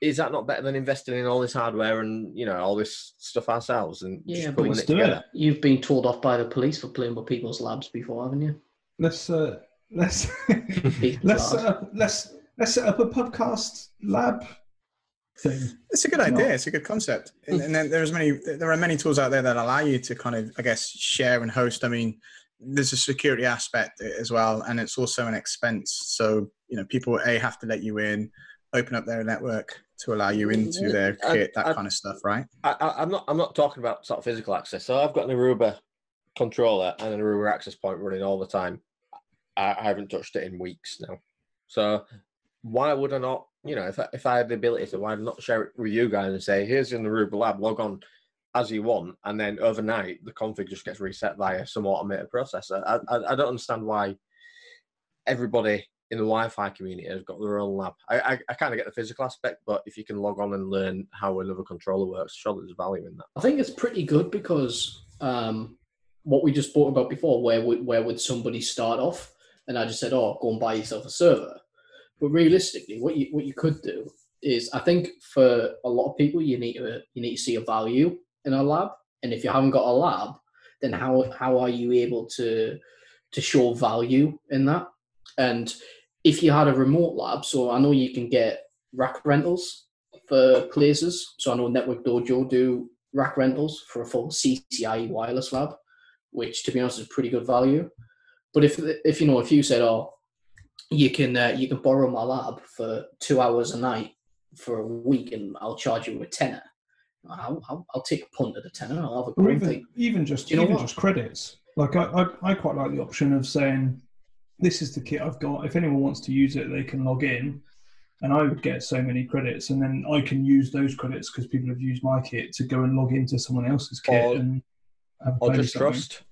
is that not better than investing in all this hardware and you know all this stuff ourselves and Yeah, just but it do it. together? You've been told off by the police for playing with people's labs before, haven't you? Let's uh, let's let's labs. set up, let's let's set up a podcast lab thing. It's a good idea. It's a good concept. And, and then there's many. There are many tools out there that allow you to kind of, I guess, share and host. I mean, there's a security aspect as well, and it's also an expense. So you know, people a have to let you in, open up their network to allow you into their I- kit, that I- kind of stuff, right? I, I, I'm not. I'm not talking about sort of physical access. So I've got an Aruba controller and an Aruba access point running all the time. I, I haven't touched it in weeks now. So why would I not? You know, if I, if I had the ability to, why not share it with you guys and say, "Here's an Aruba lab. Log on as you want," and then overnight the config just gets reset via some automated processor. I, I, I don't understand why everybody in the Wi-Fi community has got their own lab. I, I, I kind of get the physical aspect, but if you can log on and learn how another controller works, surely there's value in that. I think it's pretty good because um, what we just spoke about before, where would where would somebody start off? And I just said, oh, go and buy yourself a server. But realistically, what you what you could do is, I think for a lot of people, you need to you need to see a value in a lab. And if you haven't got a lab, then how how are you able to to show value in that? And if you had a remote lab, so I know you can get rack rentals for places. So I know Network Dojo do rack rentals for a full CCIE wireless lab, which to be honest is pretty good value. But if if you know if you said, oh, you can uh, you can borrow my lab for two hours a night for a week, and I'll charge you a tenner. I'll, I'll, I'll take a punt at a tenner. And I'll have a great even, thing. even just you know even what? just credits. Like I, I, I quite like the option of saying, "This is the kit I've got. If anyone wants to use it, they can log in." And I would get so many credits, and then I can use those credits because people have used my kit to go and log into someone else's kit Or- and have Or play just something. trust.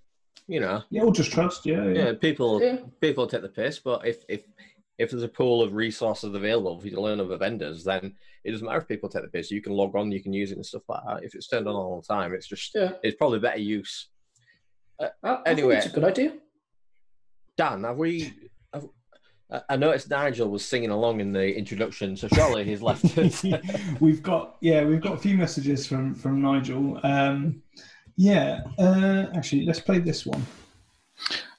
You know. Yeah, or just trust. Yeah, yeah. Yeah, people Yeah. people take the piss, but if if if there's a pool of resources available for you to learn other vendors, then it doesn't matter if people take the piss. You can log on, you can use it and stuff like that. If it's turned on all the time, it's just Yeah. it's probably better use. I, I Anyway. it's a good idea. Dan, have we? Have, I- I noticed Nigel was singing along in the introduction, so surely he's left. we've got yeah, we've got a few messages from from Nigel. Um, yeah, uh, actually, let's play this one.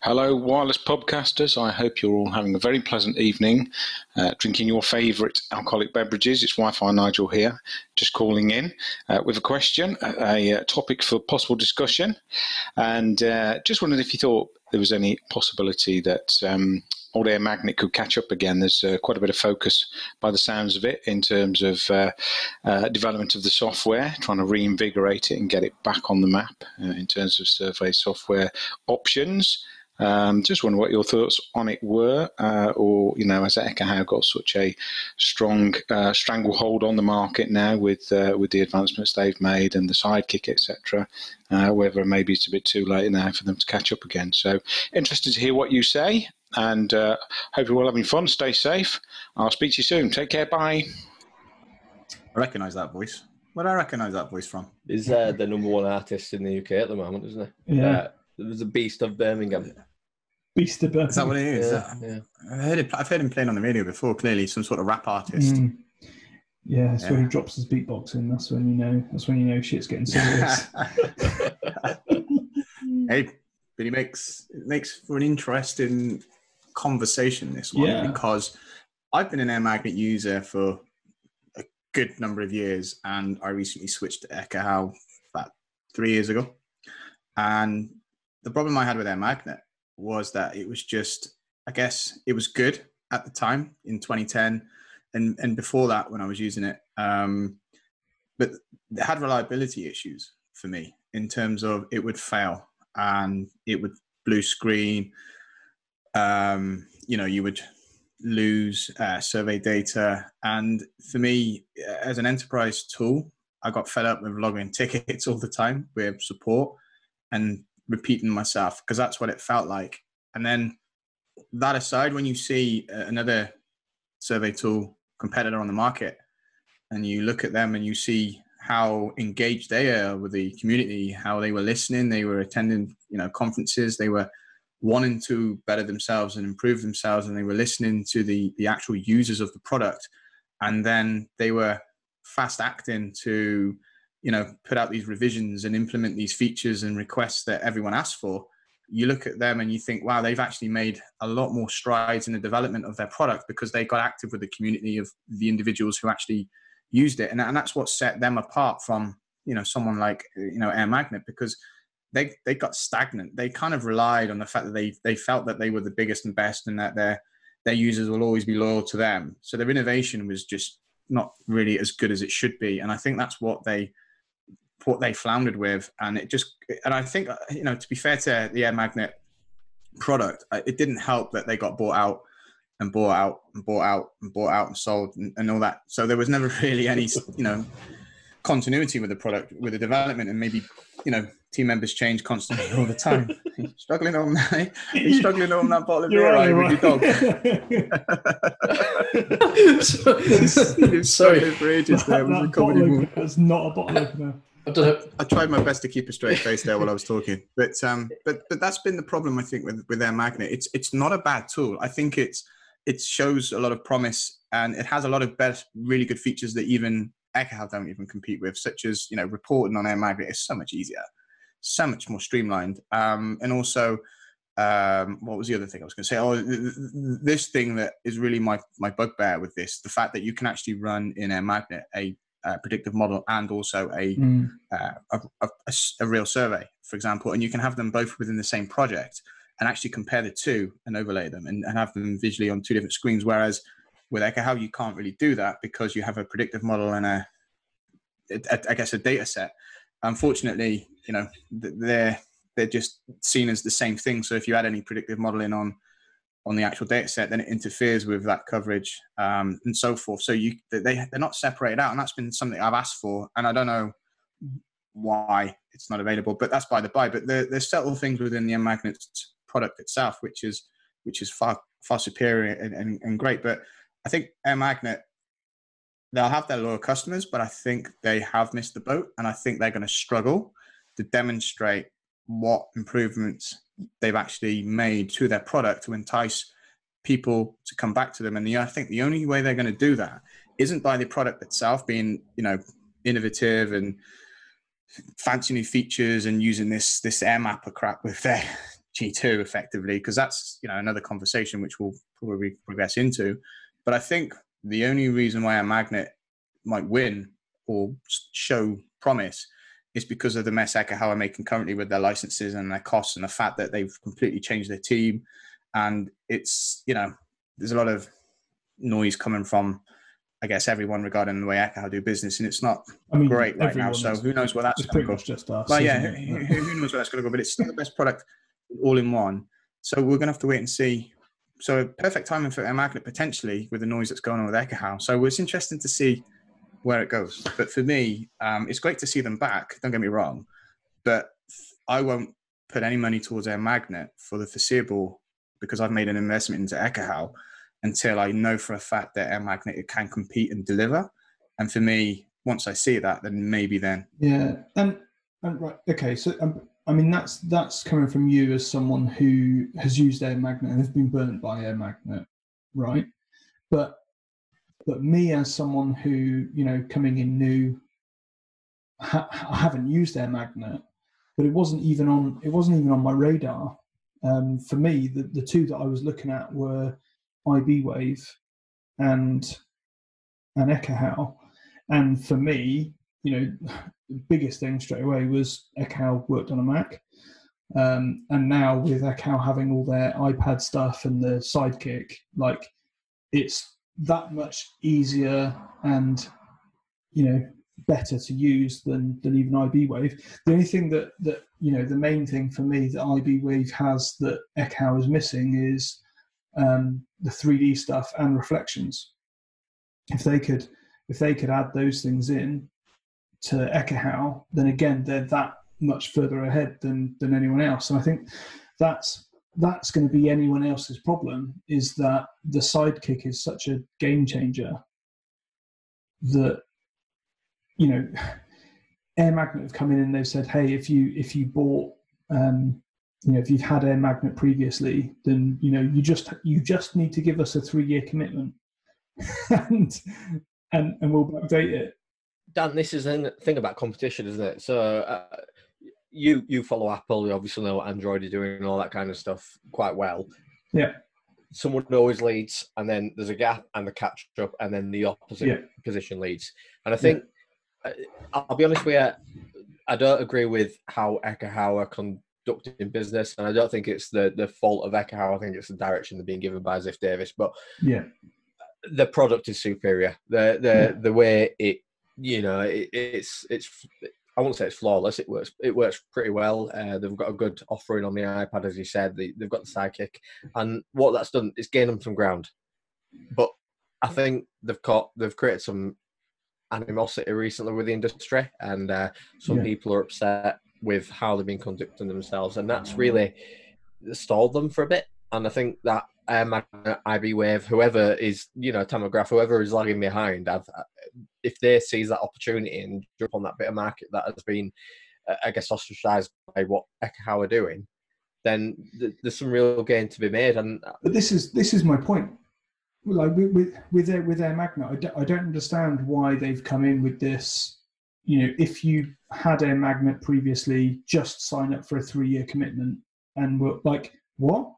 Hello, wireless podcasters. I hope you're all having a very pleasant evening, uh, drinking your favourite alcoholic beverages. It's Wi-Fi Nigel here, just calling in uh, with a question, a, a topic for possible discussion, and uh, just wondered if you thought there was any possibility that um, old Air Magnet could catch up again. There's uh, quite a bit of focus, by the sounds of it, in terms of uh, uh, development of the software, trying to reinvigorate it and get it back on the map uh, in terms of survey software options. Um, just wonder what your thoughts on it were, uh, or you know, has Ekahau got such a strong uh, stranglehold on the market now with uh, with the advancements they've made and the sidekick, etc. Uh, whether maybe it's a bit too late now for them to catch up again. So interested to hear what you say, and uh, hope you're all having fun. Stay safe. I'll speak to you soon. Take care. Bye. I recognise that voice. Where do I recognise that voice from? Is uh, the number one artist in the UK at the moment, isn't he? Yeah. Uh, was a beast of Birmingham. Beast of Birmingham. Is that what it is? Yeah, yeah. I've heard, it, I've heard him playing on the radio before. Clearly, some sort of rap artist. Mm. Yeah, that's when he drops his beatboxing. That's when you know. That's when you know shit's getting serious. hey, but he makes it makes for an interesting conversation this one Yeah. because I've been an Air Magnet user for a good number of years, and I recently switched to Ekahau about three years ago. And the problem I had with Air Magnet was that it was just, I guess, it was good at the time in 2010, and and before that when I was using it. Um, but it had reliability issues for me in terms of it would fail and it would blue screen. Um, you know, you would lose uh, survey data. And for me, as an enterprise tool, I got fed up with logging tickets all the time with support and repeating myself because that's what it felt like. And then that aside, when you see uh, another survey tool competitor on the market and you look at them and you see how engaged they are with the community, how they were listening, they were attending, you know, conferences, they were wanting to better themselves and improve themselves, and they were listening to the the actual users of the product, and then they were fast acting to, you know, put out these revisions and implement these features and requests that everyone asked for. You look at them and you think, wow, they've actually made a lot more strides in the development of their product because they got active with the community of the individuals who actually used it, and, and that's what set them apart from you know someone like you know Air Magnet because they they got stagnant. They kind of relied on the fact that they they felt that they were the biggest and best, and that their their users will always be loyal to them. So their innovation was just not really as good as it should be, and I think that's what they what they floundered with, and it just and I think you know to be fair to the Air Magnet product, uh, it didn't help that they got bought out and bought out and bought out and bought out and sold and, and all that. So there was never really any, you know, continuity with the product, with the development, and maybe, you know, team members change constantly all the time. Struggling on that? Are struggling on that bottle of beer right, right, with your dog? Sorry. for ages there that, that bottle opener is not a bottle opener. I. I tried my best to keep a straight face there while I was talking, but um, but but that's been the problem I think with with Air Magnet. It's it's not a bad tool. I think it's it shows a lot of promise and it has a lot of best really good features that even Ekahau don't even compete with, such as you know reporting on Air Magnet is so much easier, so much more streamlined, um, and also. Um, what was the other thing I was going to say? Oh, th- th- this thing that is really my my bugbear with this: the fact that you can actually run in Air Magnet a uh, predictive model and also a Mm. uh, a, a, a, real survey, for example, and you can have them both within the same project and actually compare the two and overlay them and, and have them visually on two different screens. Whereas with Ekahau, you can't really do that because you have a predictive model and a, a I guess, a data set. Unfortunately, you know, they're they're just seen as the same thing. So if you add any predictive modeling on on the actual data set, then it interferes with that coverage um, and so forth. So you they they're not separated out, and that's been something I've asked for, and I don't know why it's not available, but that's by the by. But there, there's subtle things within the Magnet product itself, which is which is far far superior and, and, and great. But I think M Magnet they'll have their loyal customers, but I think they have missed the boat, and I think they're going to struggle to demonstrate what improvements they've actually made to their product to entice people to come back to them. And the, I think the only way they're going to do that isn't by the product itself being, you know, innovative and fancy new features and using this this air mapper crap with their G2 effectively, because that's you know another conversation which we'll probably progress into. But I think the only reason why Air Magnet might win or show promise is because of the mess Ekahau are making currently with their licenses and their costs and the fact that they've completely changed their team. And it's, you know, there's a lot of noise coming from, I guess, everyone regarding the way Ekahau do business. And it's not I mean, great right now. So who knows where that's going pretty to go. much just us. Well, yeah, who, who knows where that's going to go? But it's still the best product all in one. So we're going to have to wait and see. So perfect timing for Air Magnet potentially with the noise that's going on with Ekahau. So it's interesting to see where it goes. But for me, um, it's great to see them back. Don't get me wrong, but I won't put any money towards Air Magnet for the foreseeable because I've made an investment into Ekahau until I know for a fact that Air Magnet can compete and deliver. And for me, once I see that, then maybe then Yeah, and, and right, okay. So um, I mean, that's that's coming from you as someone who has used Air Magnet and has been burnt by Air Magnet, right? But but me as someone who you know coming in new, ha- I haven't used Air Magnet, but it wasn't even on it wasn't even on my radar. Um, for me, the the two that I was looking at were iBwave and and Ekahau. And for me, you know, the biggest thing straight away was Ekahau worked on a Mac. Um, and now with Ekahau having all their iPad stuff and the sidekick, like it's that much easier and, you know, better to use than, than even iBwave. The only thing that, that, you know, the main thing for me that iBwave has that Ekahau is missing is um, the 3D stuff and reflections. If they could, if they could add those things in to Ekahau, then again they're that much further ahead than than anyone else. And I think that's that's going to be anyone else's problem is that the sidekick is such a game changer that you know Air Magnet have come in and they've said, hey, if you if you bought um, you know if you've had Air Magnet previously, then you know you just you just need to give us a three year commitment, and and and we'll update it. Dan, this is the thing about competition, isn't it? So uh, you you follow Apple, you obviously know what Android is doing and all that kind of stuff quite well. Yeah. Someone always leads, and then there's a gap and the catch up, and then the opposite Yeah. position leads. And I think uh, I'll be honest with you, I don't agree with how Ekahau are conducting business, and I don't think it's the the fault of Ekahau. I think it's the direction they're being given by Ziff Davis, but Yeah. the product is superior. The the Yeah. the way it you know it, it's it's I won't say it's flawless. It works it works pretty well. Uh, they've got a good offering on the iPad, as you said. They, they've got the sidekick, and what that's done is gain them some ground. But I think they've got they've created some animosity recently with the industry, and uh, some Yeah. people are upset with how they've been conducting themselves, and that's really stalled them for a bit. And I think that um, iBwave, whoever is, you know, Tamograph, whoever is lagging behind, I've, if they seize that opportunity and jump on that bit of market that has been, uh, I guess, ostracized by what Ekahau are doing, then th- there's some real gain to be made. And But this is this is my point. Like with with their, with their magnet, I don't, I don't understand why they've come in with this. You know, if you had Air Magnet previously, just sign up for a three year commitment, and we're like, what?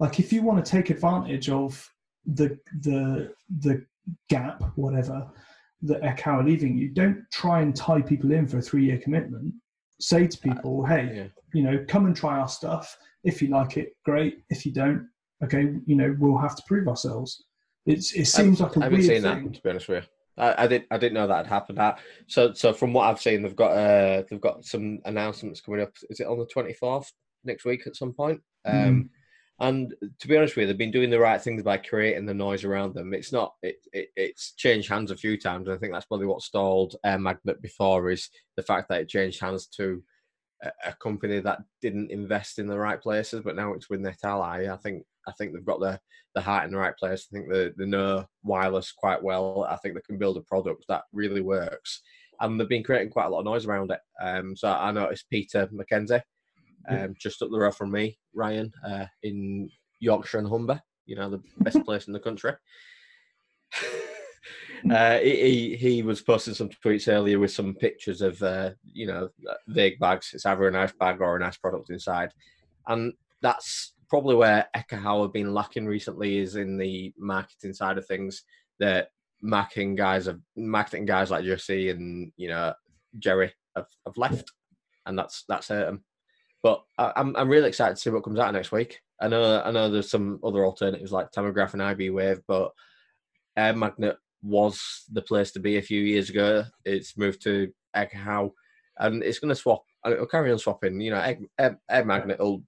Like, if you want to take advantage of the the the gap, whatever that Ekahau are leaving you, don't try and tie people in for a three year commitment. say to people, hey, Yeah. you know, come and try our stuff. If you like it, great. If you don't, okay, you know, we'll have to prove ourselves. It's it seems like a I haven't weird seen thing. that to be honest with you. I, I didn't. I didn't know that had happened. That so so from what I've seen, they've got uh they've got some announcements coming up. Is it on the twenty fourth next week at some point? Mm. And to be honest with you, they've been doing the right things by creating the noise around them. It's not. It, it it's changed hands a few times. I think that's probably what stalled Air Magnet before is the fact that it changed hands to a, a company that didn't invest in the right places, but now it's with NetAlly. I think I think they've got the the heart in the right place. I think they, they know wireless quite well. I think they can build a product that really works. And they've been creating quite a lot of noise around it. Um, so I noticed Peter Mackenzie, um, just up the road from me, Ryan, uh, in Yorkshire and Humber, you know, the best place in the country. Uh, he, he he was posting some tweets earlier with some pictures of uh, you know vague bags. It's either a nice bag or a nice product inside, and that's probably where Ekahau have been lacking recently is in the marketing side of things. That marketing guys have marketing guys like Jesse and you know Jerry have, have left, and that's that's hurt them. But I, I'm I'm really excited to see what comes out next week. I know I know there's some other alternatives like Tamograph and iBwave, but Air Magnet was the place to be a few years ago. It's moved to Ekahau, and it's going to swap. and It'll carry on swapping. You know, Egg, Air, Air Magnet will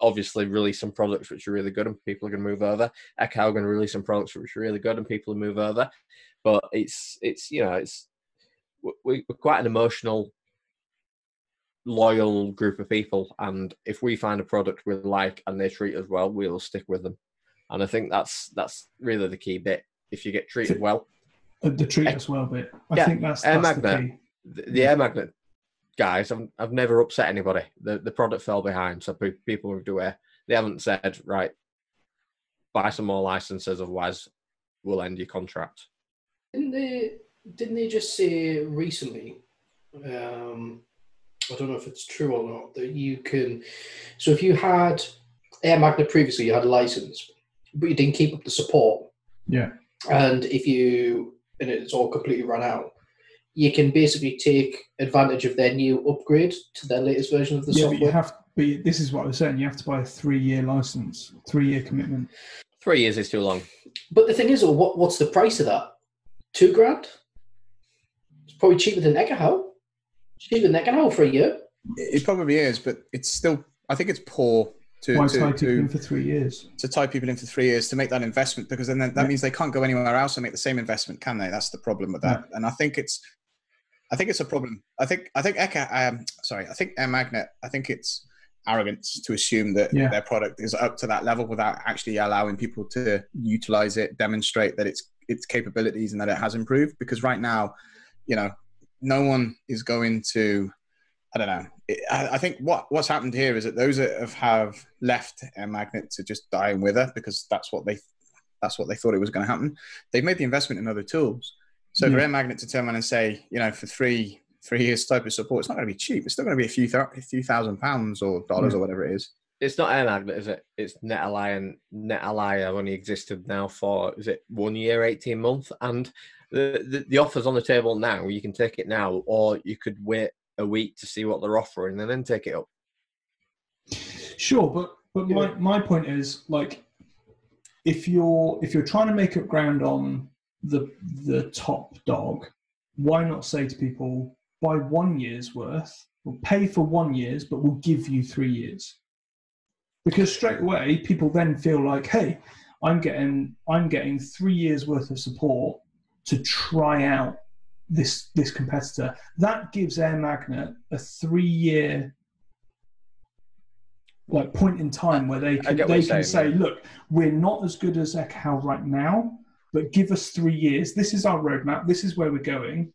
obviously release some products which are really good, and people are going to move over. Ekahau are going to release some products which are really good, and people will move over. But it's it's you know it's we're quite an emotional, loyal group of people, and if we find a product we like and they treat us well, we'll stick with them. And I think that's that's really the key bit. If you get treated well, Uh, The treat us well bit. I Yeah, think that's, Air that's the Magnet. key. the, the air magnet guys have, have never upset anybody. The the product fell behind, so pe- people moved away. They haven't said right, buy some more licenses, otherwise we'll end your contract. Didn't they? Didn't they just say recently? Um, I don't know if it's true or not that you can. So if you had Air Magnet previously, you had a license, but you didn't keep up the support, Yeah. and if you and it's all completely run out, you can basically take advantage of their new upgrade to their latest version of the Yeah, but you have. But you- this is what I was saying. You have to buy a three-year license, three-year commitment. Three years is too long. But the thing is, what what's the price of that? Two grand. It's probably cheaper than Ekahau. Cheaper than Ekahau for a year. It probably is, but it's still. I think it's poor to Why to, tie people in for three years? to tie people in for three years to make that investment because then that, that means they can't go anywhere else and make the same investment, can they? That's the problem with that. And I think it's, I think it's a problem. I think I think Eka, um, sorry, I think Air Magnet. I think it's arrogance to assume that Yeah. their product is up to that level without actually allowing people to utilize it, demonstrate that it's its capabilities and that it has improved. Because right now, you know, no one is going to. I don't know. I, I think what what's happened here is that those that have, have left Air Magnet to just die and wither because that's what they that's what they thought it was going to happen. They've made the investment in other tools. So for Yeah. Air Magnet to turn around and say, you know, for three three years type of support, it's not going to be cheap. It's still going to be a few thou- a few thousand pounds or dollars Yeah. or hmm. whatever it is. It's not Air Magnet, is it? It's NetAlly, and NetAlly have only existed now for is it one year, eighteen months, and the, the the offer's on the table now. You can take it now, or you could wait a week to see what they're offering and then take it up. Sure, but but my, my point is like if you're if you're trying to make up ground on the the top dog, why not say to people buy one year's worth, we'll pay for one year's, but we'll give you three years. Because straight away people then feel like, hey, I'm getting I'm getting three years worth of support to try out this this competitor. That gives Air Magnet a three year like point in time where they can they can saying, say, look, we're not as good as Ekahau right now, but give us three years. This is our roadmap. This is where we're going.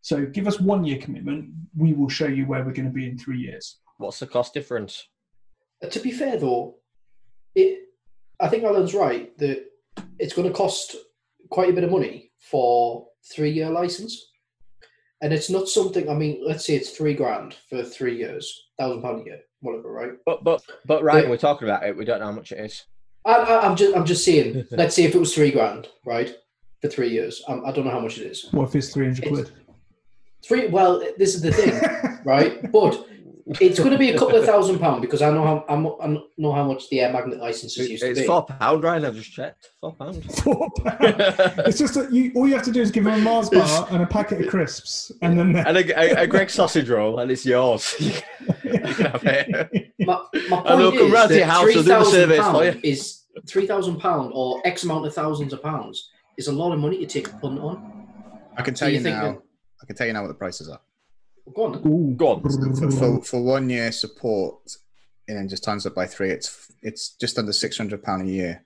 So give us one year commitment. We will show you where we're going to be in three years. What's the cost difference? Uh, To be fair, though, it I think Alan's right that it's going to cost quite a bit of money for three year license, and it's not something. I mean, let's say it's three grand for three years, thousand pound a year, whatever, right? But but but Ryan, Yeah. we're talking about it. We don't know how much it is. I, I, I'm just I'm just saying. let's say if it was three grand, right, for three years. Um, I don't know how much it is. What if it's 300 quid? Three. Well, this is the thing, right? But it's going to be a couple of thousand pound because I know how I'm, I know how much the air magnet licenses used to It's be. four pound, Ryan. I've just checked. Four pound. Four pound. it's just that you all you have to do is give them a Mars bar and a packet of crisps, and then and a, a, a Greg sausage roll, and it's yours. you can have it. My, my And they'll point come is round to your that house three and do the thousand for you. is three thousand pound or X amount of thousands of pounds is a lot of money to take a punt on. I can Do tell you you, think now. that- I can tell you now what the prices are. Go on. Ooh. Go on. For, for, for one year support, and then just times it by three, it's it's just under six hundred pound a year.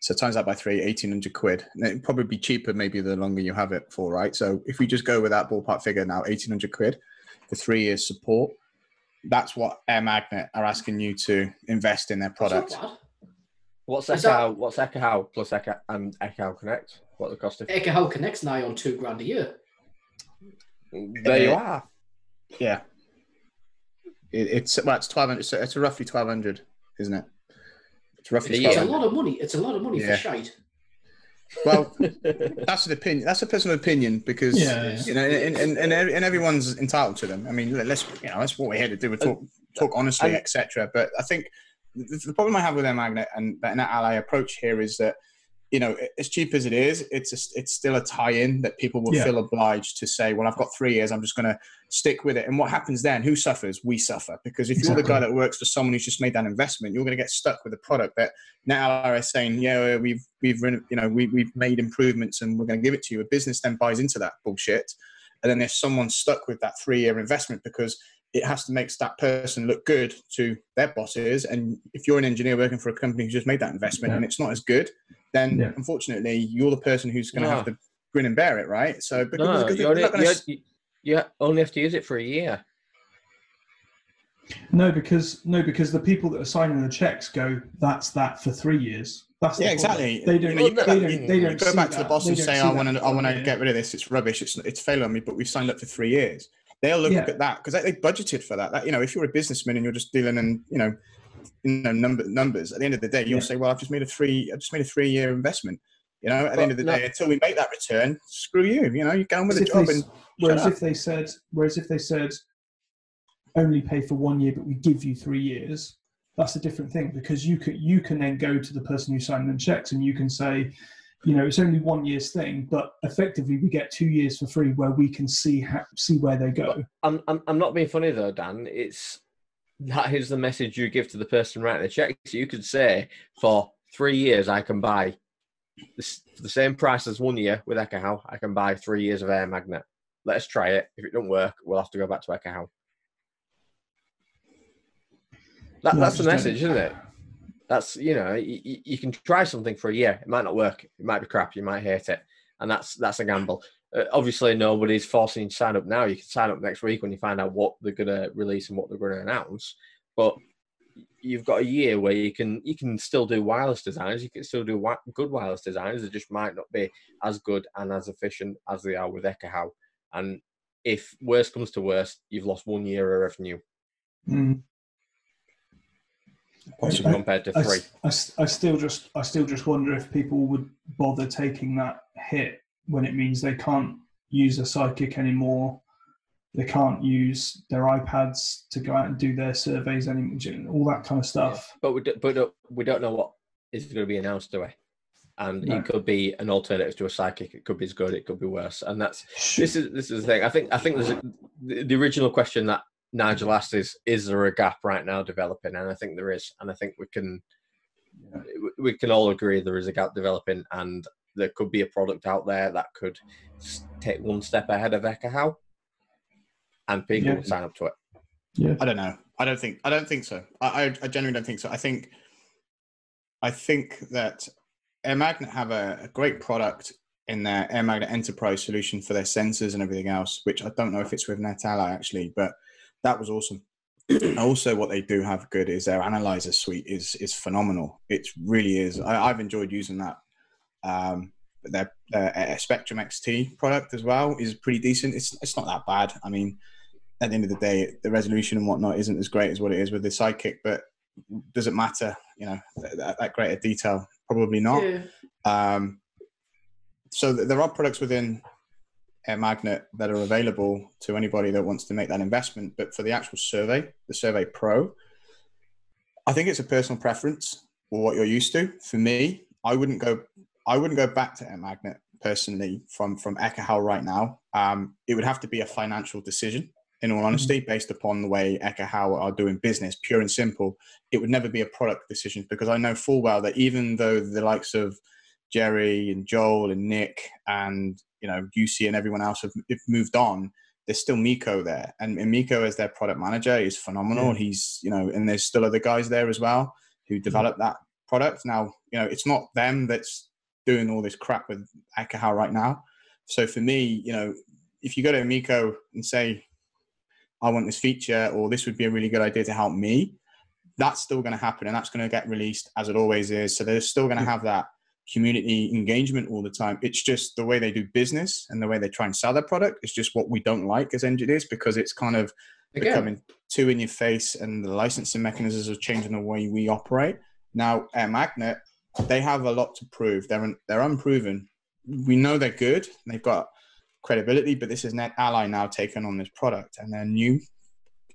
So times that by three, 1800 quid. And it'd probably be cheaper maybe the longer you have it for, right? So if we just go with that ballpark figure now, 1800 quid for three years support, that's what Air Magnet are asking you to invest in their product. What's Is Echo? What's Echo plus Echo and Echo Connect? What the cost of? Ekahau Connect's nigh on two grand a year. There you uh, are. Yeah. It, it's well, it's 1200 so it's roughly 1200, isn't it? It's roughly It's a lot of money. It's a lot of money Yeah. for shade. Well, that's an opinion. That's a personal opinion because Yeah. you know, and, and, and, and everyone's entitled to them. I mean, let- let's you know, that's what we're here to do. We uh, talk talk honestly, etc. But I think the, the problem I have with their magnet and NetAlly approach here is that you know, as cheap as it is, it's a, it's still a tie-in that people will Yeah. feel obliged to say, well, I've got three years, I'm just going to stick with it. And what happens then? Who suffers? We suffer because if you're the guy that works for someone who's just made that investment, you're going to get stuck with a product that now is saying, yeah, we've we've you know we, we've made improvements and we're going to give it to you. A business then buys into that bullshit, and then if someone's stuck with that three-year investment because it has to make that person look good to their bosses. And if you're an engineer working for a company who's just made that investment Yeah. and it's not as good, then Yeah. unfortunately you're the person who's going to No. have to grin and bear it, right? So because, No, because you only, gonna you, s- you, you only have to use it for a year. No, because no, because the people that are signing the checks go, "That's that for three years." That's yeah, problem. exactly. They don't. know, they go- don't. you- They don't go see back to the boss They and say, "I want to, I want to get rid of this. It's rubbish. It's it's failing on me." But we've signed up for three years. They'll look Yeah. at that because they, they budgeted for that. That you know, if you're a businessman and you're just dealing in you know, you know number numbers, at the end of the day, you'll Yeah. say, "Well, I've just made a three, I've just made a three year investment." You know, at the end of the But no- day, until we make that return, screw you. You know, you go on with the job they- and Whereas if they said, whereas if they said, only pay for one year, but we give you three years, that's a different thing because you can you can then go to the person who signed the checks and you can say, you know, it's only one year's thing, but effectively we get two years for free where we can see how, see where they go. I'm, I'm, I'm not being funny though, Dan. It's that is the message you give to the person writing the check. So you could say, for three years, I can buy this, for the same price as one year with Ekahau. I can buy three years of Air Magnet. Let's try it. If it don't work, we'll have to go back to Ekahau. That, Yeah, that's the message, isn't it? That's you know, you, you can try something for a year. It might not work. It might be crap. You might hate it, and that's that's a gamble. Uh, obviously, nobody's forcing you to sign up now. You can sign up next week when you find out what they're going to release and what they're going to announce. But you've got a year where you can you can still do wireless designs. You can still do wi- good wireless designs. They just might not be as good and as efficient as they are with Ekahau. And if worst comes to worst, you've lost one year of revenue Mm. Possibly. compared to I, three. I I still just I still just wonder if people would bother taking that hit when it means they can't use a Sidekick anymore. They can't use their iPads to go out and do their surveys anymore. All that kind of stuff. But we, do, but don't- we don't know what is going to be announced, do we? And No. it could be an alternative to a Sidekick. It could be as good. It could be worse. And that's this is this is the thing. I think I think there's a, the, the original question that Nigel asked is: Is there a gap right now developing? And I think there is. And I think we can we- we can all agree there is a gap developing, and there could be a product out there that could take one step ahead of Ekahau, and people Yeah. will sign up to it. Yeah. I don't know. I don't think. I don't think so. I, I, I genuinely don't think so. I think. I think that Air Magnet have a, a great product in their Air Magnet Enterprise solution for their sensors and everything else, which I don't know if it's with NetAlly actually, but that was awesome. also, what they do have good is their analyzer suite is is phenomenal. It really is. I, I've enjoyed using that. Um, but their, their uh, Spectrum XT product as well is pretty decent. It's it's not that bad. I mean, at the end of the day, the resolution and whatnot isn't as great as what it is with the Sidekick, but does it matter? You know, that, that greater detail probably not. Yeah. Um, so th- there are products within Air Magnet that are available to anybody that wants to make that investment. But for the actual survey, the Survey Pro, I think it's a personal preference or what you're used to. For me, I wouldn't go. I wouldn't go back to Air Magnet personally from from Ekahau right now. Um, it would have to be a financial decision. In all honesty, based upon the way Ekahau are doing business, pure and simple, it would never be a product decision because I know full well that even though the likes of Jerry and Joel and Nick and you know Jussi and everyone else have, have moved on, there's still Miko there, and, and Miko as their product manager is phenomenal. Yeah. He's you know, and there's still other guys there as well who developed that product. Now you know it's not them that's doing all this crap with Ekahau right now. So for me, you know, if you go to Miko and say, I want this feature, or this would be a really good idea to help me, that's still going to happen and that's going to get released as it always is. So they're still going to have that community engagement all the time. It's just the way they do business and the way they try and sell their product is just what we don't like as engineers because it's kind of Again. becoming too in your face and the licensing mechanisms are changing the way we operate. Now, Air Magnet, they have a lot to prove. They're un- they're unproven. We know they're good. They've got credibility, but this is NetAlly now taking on this product, and they're new.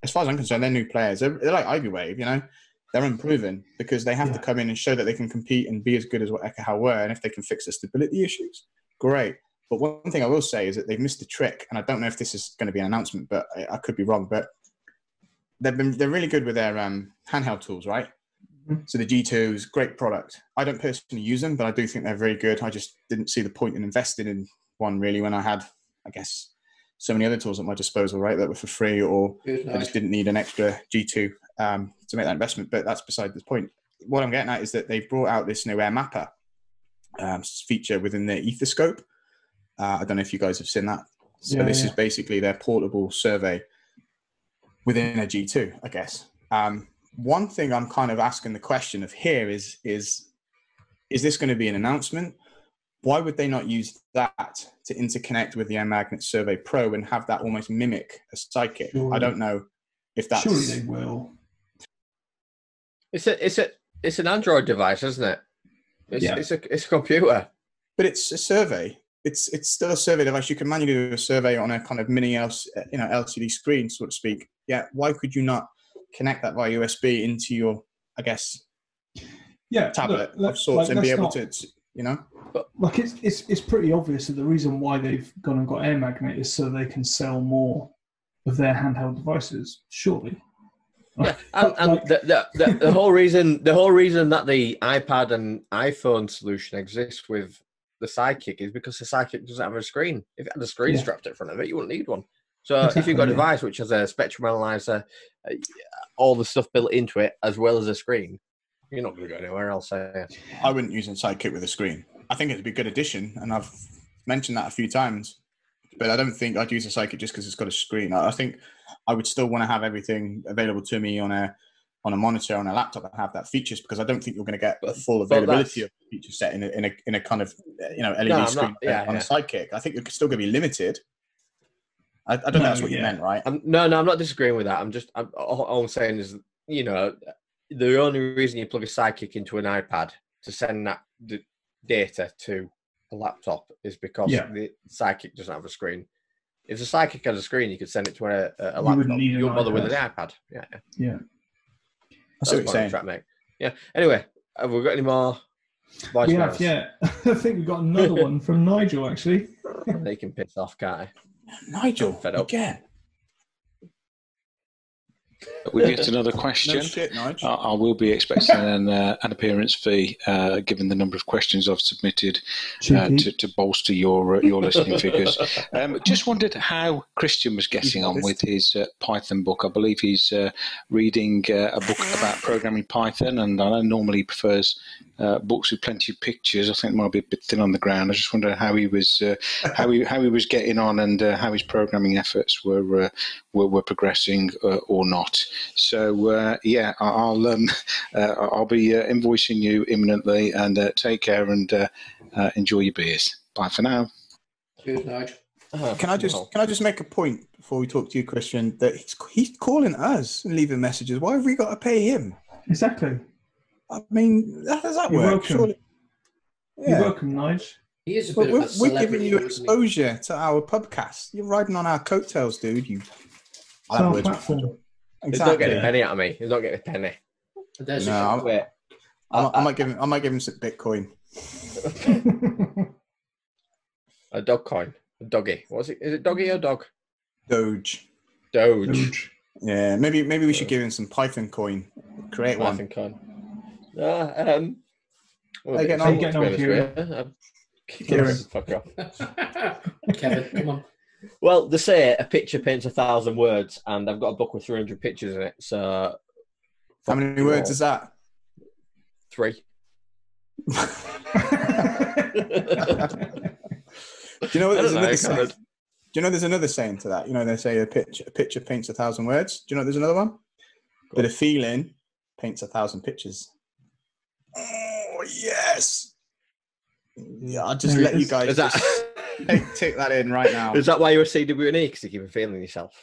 As far as I'm concerned, they're new players. They're, they're like iBwave, you know. They're unproven because they have to come in and show that they can compete and be as good as what Ekahau were. And if they can fix the stability issues, great. But one thing I will say is that they've missed the trick, and I don't know if this is going to be an announcement, but I, I could be wrong. But they've been they're really good with their um, handheld tools, right? Mhm. So the G2 is a great product. I don't personally use them, but I do think they're very good. I just didn't see the point in investing in one really when I had, I guess, so many other tools at my disposal, right, that were for free, or I just didn't need an extra G2 um, to make that investment. But that's beside the point. What I'm getting at is that they've brought out this new Air Mapper um, feature within their EtherScope. Uh, I don't know if you guys have seen that. So Yeah, this yeah. is basically their portable survey within a G2, I guess. Um, one thing I'm kind of asking the question of here is is is this going to be an announcement? Why would they not use that to interconnect with the Air Magnet Survey Pro and have that almost mimic a Sidekick? I don't know if that's Surely they will. It's a it's a it's an Android device, isn't it? It's, Yeah. it's a it's a computer. but it's a survey. It's it's still a survey device. You can manually do a survey on a kind of mini L, you know LCD screen, so to speak. Yeah, why could you not connect that via USB into your, I guess, Yeah, tablet look, of sorts like, and be able not- to, you know? But Like it's, it's it's pretty obvious that the reason why they've gone and got Air Magnet is so they can sell more of their handheld devices. Surely. Yeah, and, and the, the, the, whole reason the whole reason that the iPad and iPhone solution exists with the Sidekick is because the Sidekick doesn't have a screen. If it had a screen Yeah. strapped in front of it, you wouldn't need one. So if you've got a device which has a spectrum analyzer, uh, all the stuff built into it, as well as a screen, you're not going to go anywhere else. I wouldn't use a Sidekick with a screen. I think it'd be a good addition, and I've mentioned that a few times. But I don't think I'd use a Sidekick just because it's got a screen. I think I would still want to have everything available to me on a on a monitor on a laptop and have that features because I don't think you're going to get the full availability of the feature set in a, in a in a kind of uh, you know LED I'm not- screen yeah, on yeah. a Sidekick. I think you're still going to be limited. I, I don't know that's what you meant, right? I'm, no, no, I'm not disagreeing with that. I'm just I'm, all, all I'm saying is, you know, the only reason you plug a Sidekick into an iPad to send that d- data to a laptop is because Yeah. the Sidekick doesn't have a screen. If the Sidekick has a screen, you could send it to a, a, a You laptop. wouldn't need You an wouldn't bother with an iPad. iPad. Yeah, yeah. Yeah. I That's see what what you're I'm saying. trying to make. Yeah. Anyway, have we got any more? We have, yeah. I think we've got another one from Nigel actually. They can piss off, can't? Nigel, Fed up. again. We've yet another No question. shit, I, I will be expecting an, uh, an appearance fee, uh, given the number of questions I've submitted uh, to, to bolster your uh, your listening figures. Um, just wondered how Christian was getting on with his uh, Python book. I believe he's uh, reading uh, a book about programming Python, and I know normally he prefers uh, books with plenty of pictures. I think it might be a bit thin on the ground. I just wonder how he was uh, how he how he was getting on and uh, how his programming efforts were uh, were, were progressing uh, or not. So uh, yeah, I- I'll um, uh, I'll be uh, invoicing you imminently, and uh, take care and uh, uh, enjoy your beers. Bye for now. Cheers, Nigel. Oh, Can I just well, can I just make a point before we talk to you, Christian? That he's he's calling us and leaving messages. Why have we got to pay him? Exactly. I mean, how does that You're work? welcome. Surely, You're welcome, Nige. He is a But bit we're, of a we're giving you exposure to our podcast. You're riding on our coattails, dude. You. I'll have Our platform. Nigel. He's not getting Exactly. a penny out of me. He's not getting a penny. There's No, a I'm- Wait. I, might- I might give him. I might give him some Bitcoin. A dog coin. A doggy. What's it? Is it doggy or dog? Doge. Doge. Yeah, maybe maybe we should give him some Python coin. Create one. Python coin. Uh, um, well, How you getting it's on? not, Getting to on, Kieran? with you. Um, Kieran. Fuck off. Kevin, come on. Well, they say a picture paints a thousand words, and I've got a book with 300 pictures in it. So, How many you words is that? Three. Do you know what there's know, another saying? Do you know there's another saying to that? You know they say a picture a picture paints a thousand words. Do you know there's another one? But a feeling paints a thousand pictures. Oh yes. Yeah, I'll just let you guys Is that, just take, take that in right now. is that why you're a CWNE? Because you keep feeling yourself.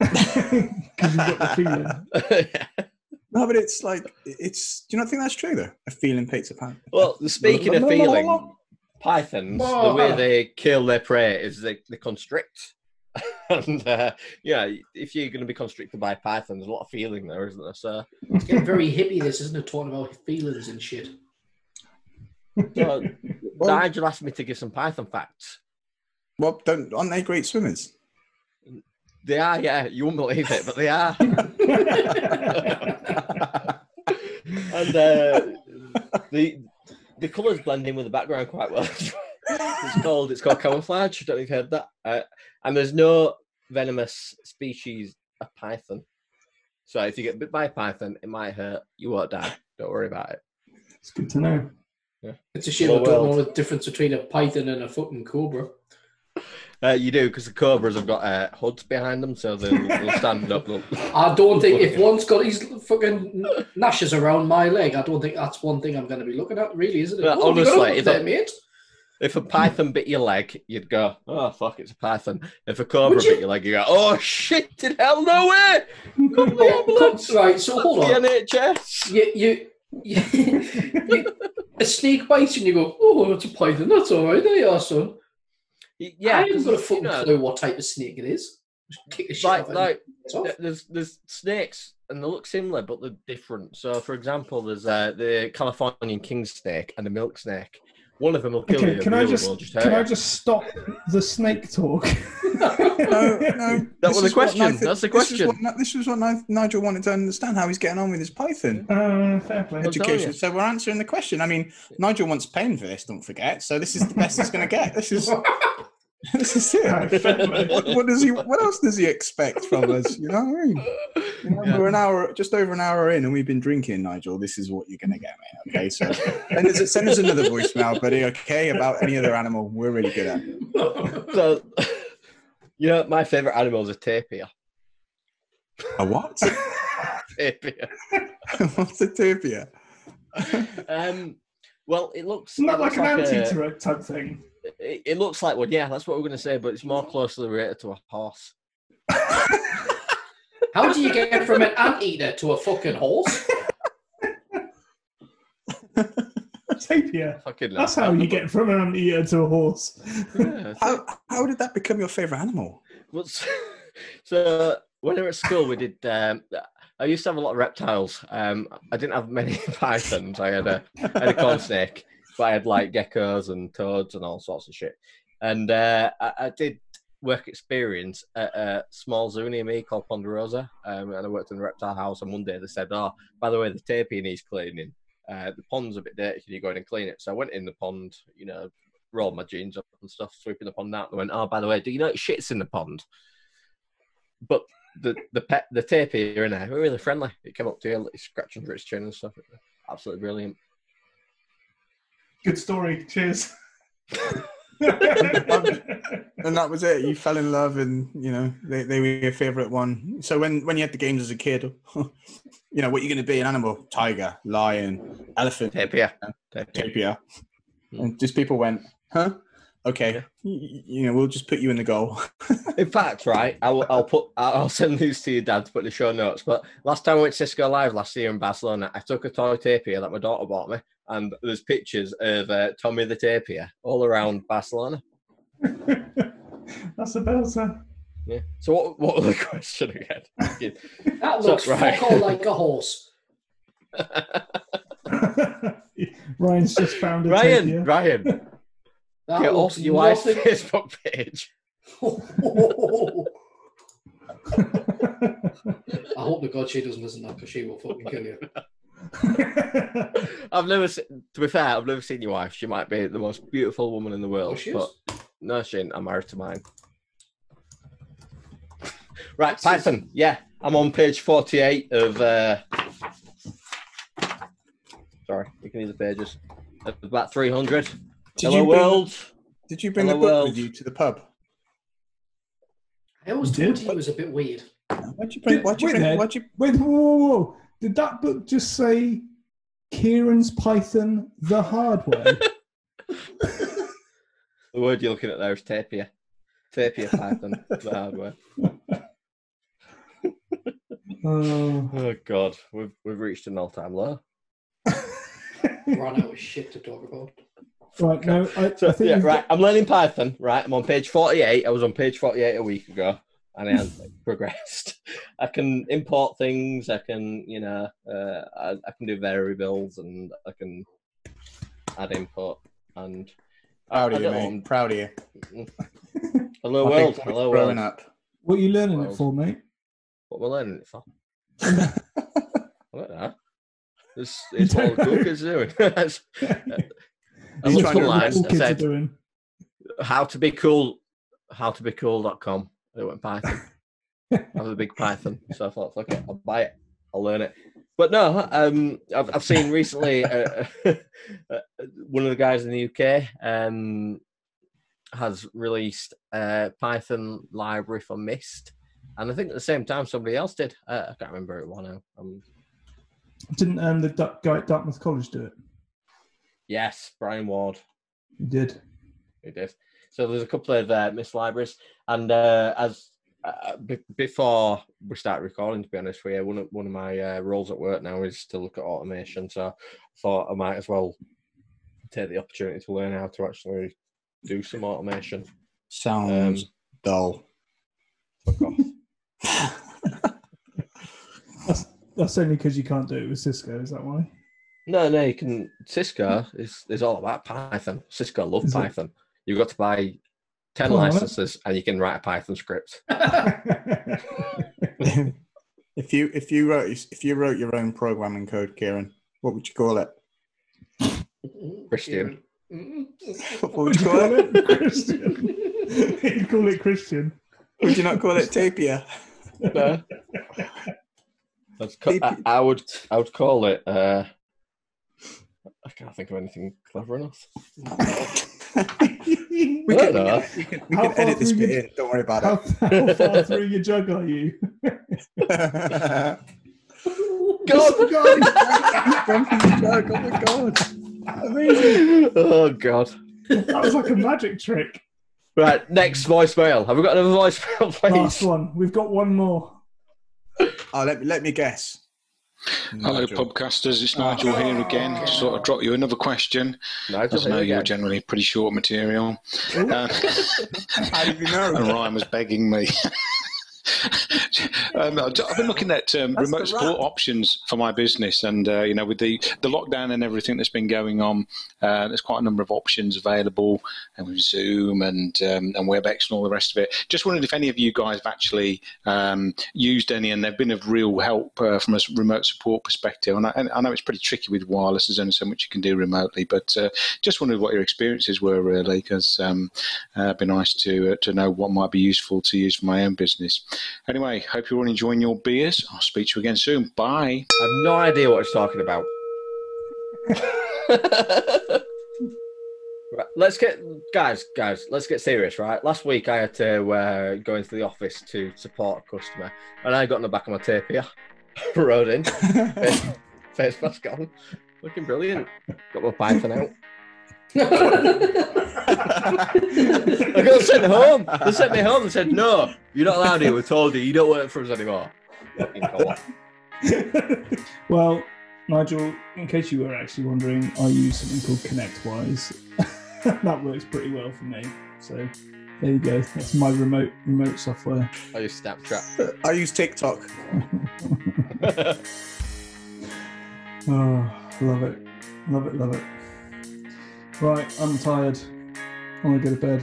Because you've got the feeling. No, but it's like it's. Do you not think that's true though? A feeling paints a thousand. well, speaking of feeling, pythons, the way ah. they kill their prey is they, they constrict. and uh, yeah, if you're going to be constricted by python, there's a lot of feeling there, isn't there? So, It's getting very hippie, this, isn't it? Talking about feelings and shit. so Well- Nigel asked me to give some python facts. Well, don't aren't they great swimmers? They are, yeah, you won't believe it, but they are. and uh, the the colours blend in with the background quite well. It's called it's called camouflage. I don't know if you've heard that. Uh, and there's no venomous species of python. So if you get bit by a python, it might hurt. You won't die. Don't worry about it. It's good to know. Yeah. It's a shame Well, I don't well. know the difference between a python and a fucking cobra. Uh, you do because the cobras have got uh, hoods behind them, so they'll, they'll stand up. They'll... I don't think if one's got his fucking gnashes around my leg, I don't think that's one thing I'm going to be looking at, really, isn't it? Well, Oh, have you got a honestly, hook if there, I- mate. If a python bit your leg, you'd go, "Oh fuck, it's a python." If a cobra you- bit your leg, you go, "Oh shit, in hell, no way!" Come to the ambulance. come- right, so hold The on. NHS. You, you, you, a snake bites you and you go, oh, it's a python. That's all right. There you are, son. Yeah, I haven't got a fucking know, clue what type of snake it is. Just kick the shit like like It's off. th- there's there's snakes and they look similar but they're different. So for example, there's uh, the Californian king snake and the milk snake. One of them will kill Okay, you. can I other just will hurt can I just stop the snake talk? No, no. That was the question. Nathan- That's the this was question. what This was what Nigel wanted to understand how he's getting on with his Python Uh, fair play. Education. So we're answering the question. I mean, Nigel wants pain for this. Don't forget. So this is the best he's going to get. This is this is it. fair play. what, what does he? What else does he expect from us? You know what I mean? You know, Yeah. We're an hour, just over an hour in, and we've been drinking, Nigel. This is what you're going to get, mate. Okay, so send us, send us another voicemail, buddy. Okay, about any other animal, we're really good at. So, you know, my favourite animal is a tapir. A what? Tapir. What's a tapir? Um, well, it looks. Isn't that it like looks an a- anteater type thing? It, it looks like one. Yeah, that's what we're going to say, but it's more closely related to a horse. How do you get from an anteater to a fucking horse? Tapir. Fucking That's how you get from an anteater to a horse. Yeah, How, how did that become your favorite animal? Well, so, so when we were at school, we did. Um, I used to have a lot of reptiles. Um, I didn't have many pythons. I had a, I had a corn snake, but I had like geckos and toads and all sorts of shit. And uh, I, I did work experience at a small zoo near me called Ponderosa, um, and I worked in the reptile house. And one day they said, "Oh, by the way, the tapir needs cleaning. Uh, the pond's a bit dirty. Can you go in and clean it?" So I went in the pond, you know, rolled my jeans up and stuff, sweeping the pond out. They went, "Oh, by the way, do you know it shits in the pond?" But the the pet the tapir in there were really friendly. It came up to you, scratching for its chin and stuff. Absolutely brilliant. Good story. Cheers. And that was it. You fell in love, and you know they, they were your favorite one. So when when you had the games as a kid, you know what you're going to be: an animal, tiger, lion, elephant, Tapir. tapir. Hmm. And just people went, huh? Okay, Y- you know we'll just put you in the goal. In fact, right, I'll, I'll put I'll I'll send these to your dad to put in the show notes. But last time I went to Cisco Live last year in Barcelona, I took a toy tapir that my daughter bought me, and there's pictures of uh, Tommy the tapir all around Barcelona. That's a belter. Yeah. So what what was the question again? That So, looks right. fuck all like a horse. Ryan's just found a Ryan, tapir. Ryan, That get looks off your wife's Facebook page. I hope the God she doesn't listen to that because she will fucking kill you. I've never, se- to be fair, I've never seen your wife. She might be the most beautiful woman in the world, Oh, she is? but no, she ain't. I'm married to mine. Right, This is- Python. Yeah, I'm on page 48 of. Uh... Sorry, you can use the pages. Of About 300. Did Hello, you bring, world. Did you bring a Hello, book world. with you to the pub? I always You thought did? he was a bit weird. Why'd you bring? Did- Why'd you bring? there. Why'd you? Wait, whoa, whoa, whoa. Did that book just say Kieran's Python the hard way? The word you're looking at there is tapir. Tapir Python, the hard way. oh. Oh, God. We've, we've reached an all time low. Ran out of shit to talk about. Right, no, I, So, I think yeah, we've right. I'm learning Python. Right, I'm on page 48. I was on page 48 a week ago, and I haven't progressed. I can import things. I can, you know, uh, I, I can do variables, and I can add input. And Proud I of you, don't mate. Proud of you. hello My big world, hello growing world. up. What are you learning Well. it for, mate? What we're learning it for? I don't know. It's, it's what don't cool kids are doing. I He's looked trying to- online. I said, how to be cool how to be cool.com it went python. I have a big python so i thought okay i'll buy it. I'll learn it. But no um i've, I've seen recently uh, uh, one of the guys in the uk um has released a python library for Mist and i think at the same time somebody else did. Uh, i can't remember it one now. Um, Didn't um, the guy at Dartmouth College do it? yes brian ward. He did. It did. So there's a couple of uh, Mist libraries, and uh, as uh, b- before we start recording, to be honest with you, one of one of my uh, roles at work now is to look at automation. So I thought I might as well take the opportunity to learn how to actually do some automation. Sounds Um, dull. Fuck off. That's, that's only because you can't do it with Cisco. Is that why? No, no, you can. Cisco is is all about Python. Cisco love Python. it? Python. You've got to buy ten Come on, licenses, and you can write a Python script. if you if you wrote if you wrote your own programming code, Kieran, what would you call it? Christian. What would you call it? Christian. you call it Christian. Would you not call it Tapir? No. That's co- I, I would I would call it. Uh, I can't think of anything clever enough. we I can, don't we can, we can edit this bit you- in. Don't worry about How, how far through your jug are you? God, oh God, Duncan's jug. oh my god! Amazing. oh God! That was like a magic trick. Right, next voicemail. Have we got another voicemail, please? Last one. We've got one more. Oh, let me let me guess. Hello, Nigel. podcasters. It's Nigel here again. To sort of drop you another question. Nigel, As I know here you're generally pretty short material. Uh, How did you know? and Ryan was begging me. um, I've been looking at um, remote support options for my business, and uh, you know, with the, the lockdown and everything that's been going on, uh, there's quite a number of options available, and with Zoom and um, and WebEx and all the rest of it. Just wondered if any of you guys have actually um, used any, and they've been of real help uh, from a remote support perspective. And I, and I know it's pretty tricky with wireless; there's only so much you can do remotely, but uh, just wondered what your experiences were really, because um, uh, it'd be nice to uh, to know what might be useful to use for my own business. Anyway, hope you're all enjoying your beers. I'll speak to you again soon. Bye. I have no idea what he's talking about. right, let's get guys, guys. Let's get serious, right? Last week I had to uh, go into the office to support a customer, and I got in the back of my tape here, rode in, face, face mask on, looking brilliant. Got my Python out. I got sent home. They sent me home and said, "No, you're not allowed here. We told you. You don't work for us anymore." Well, Nigel, in case you were actually wondering, I use something called ConnectWise. that works pretty well for me. So there you go. That's my remote remote software. I use Snapchat. I use TikTok. Oh, love it. Love it, love it. Right, I'm tired. I want to go to bed.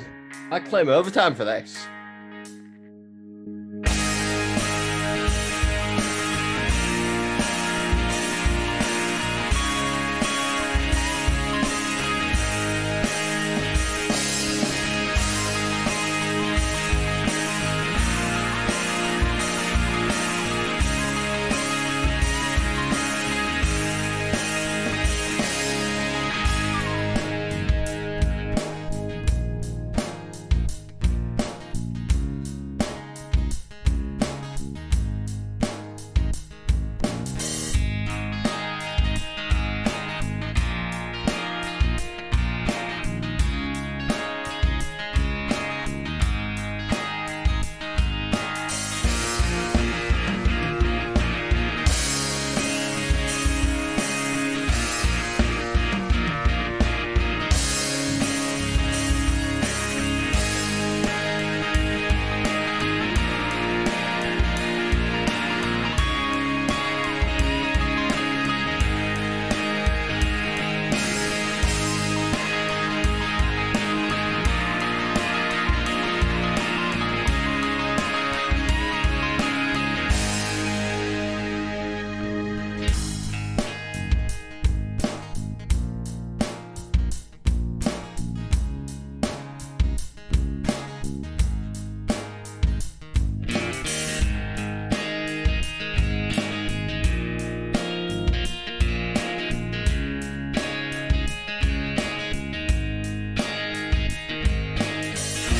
I claim overtime for this.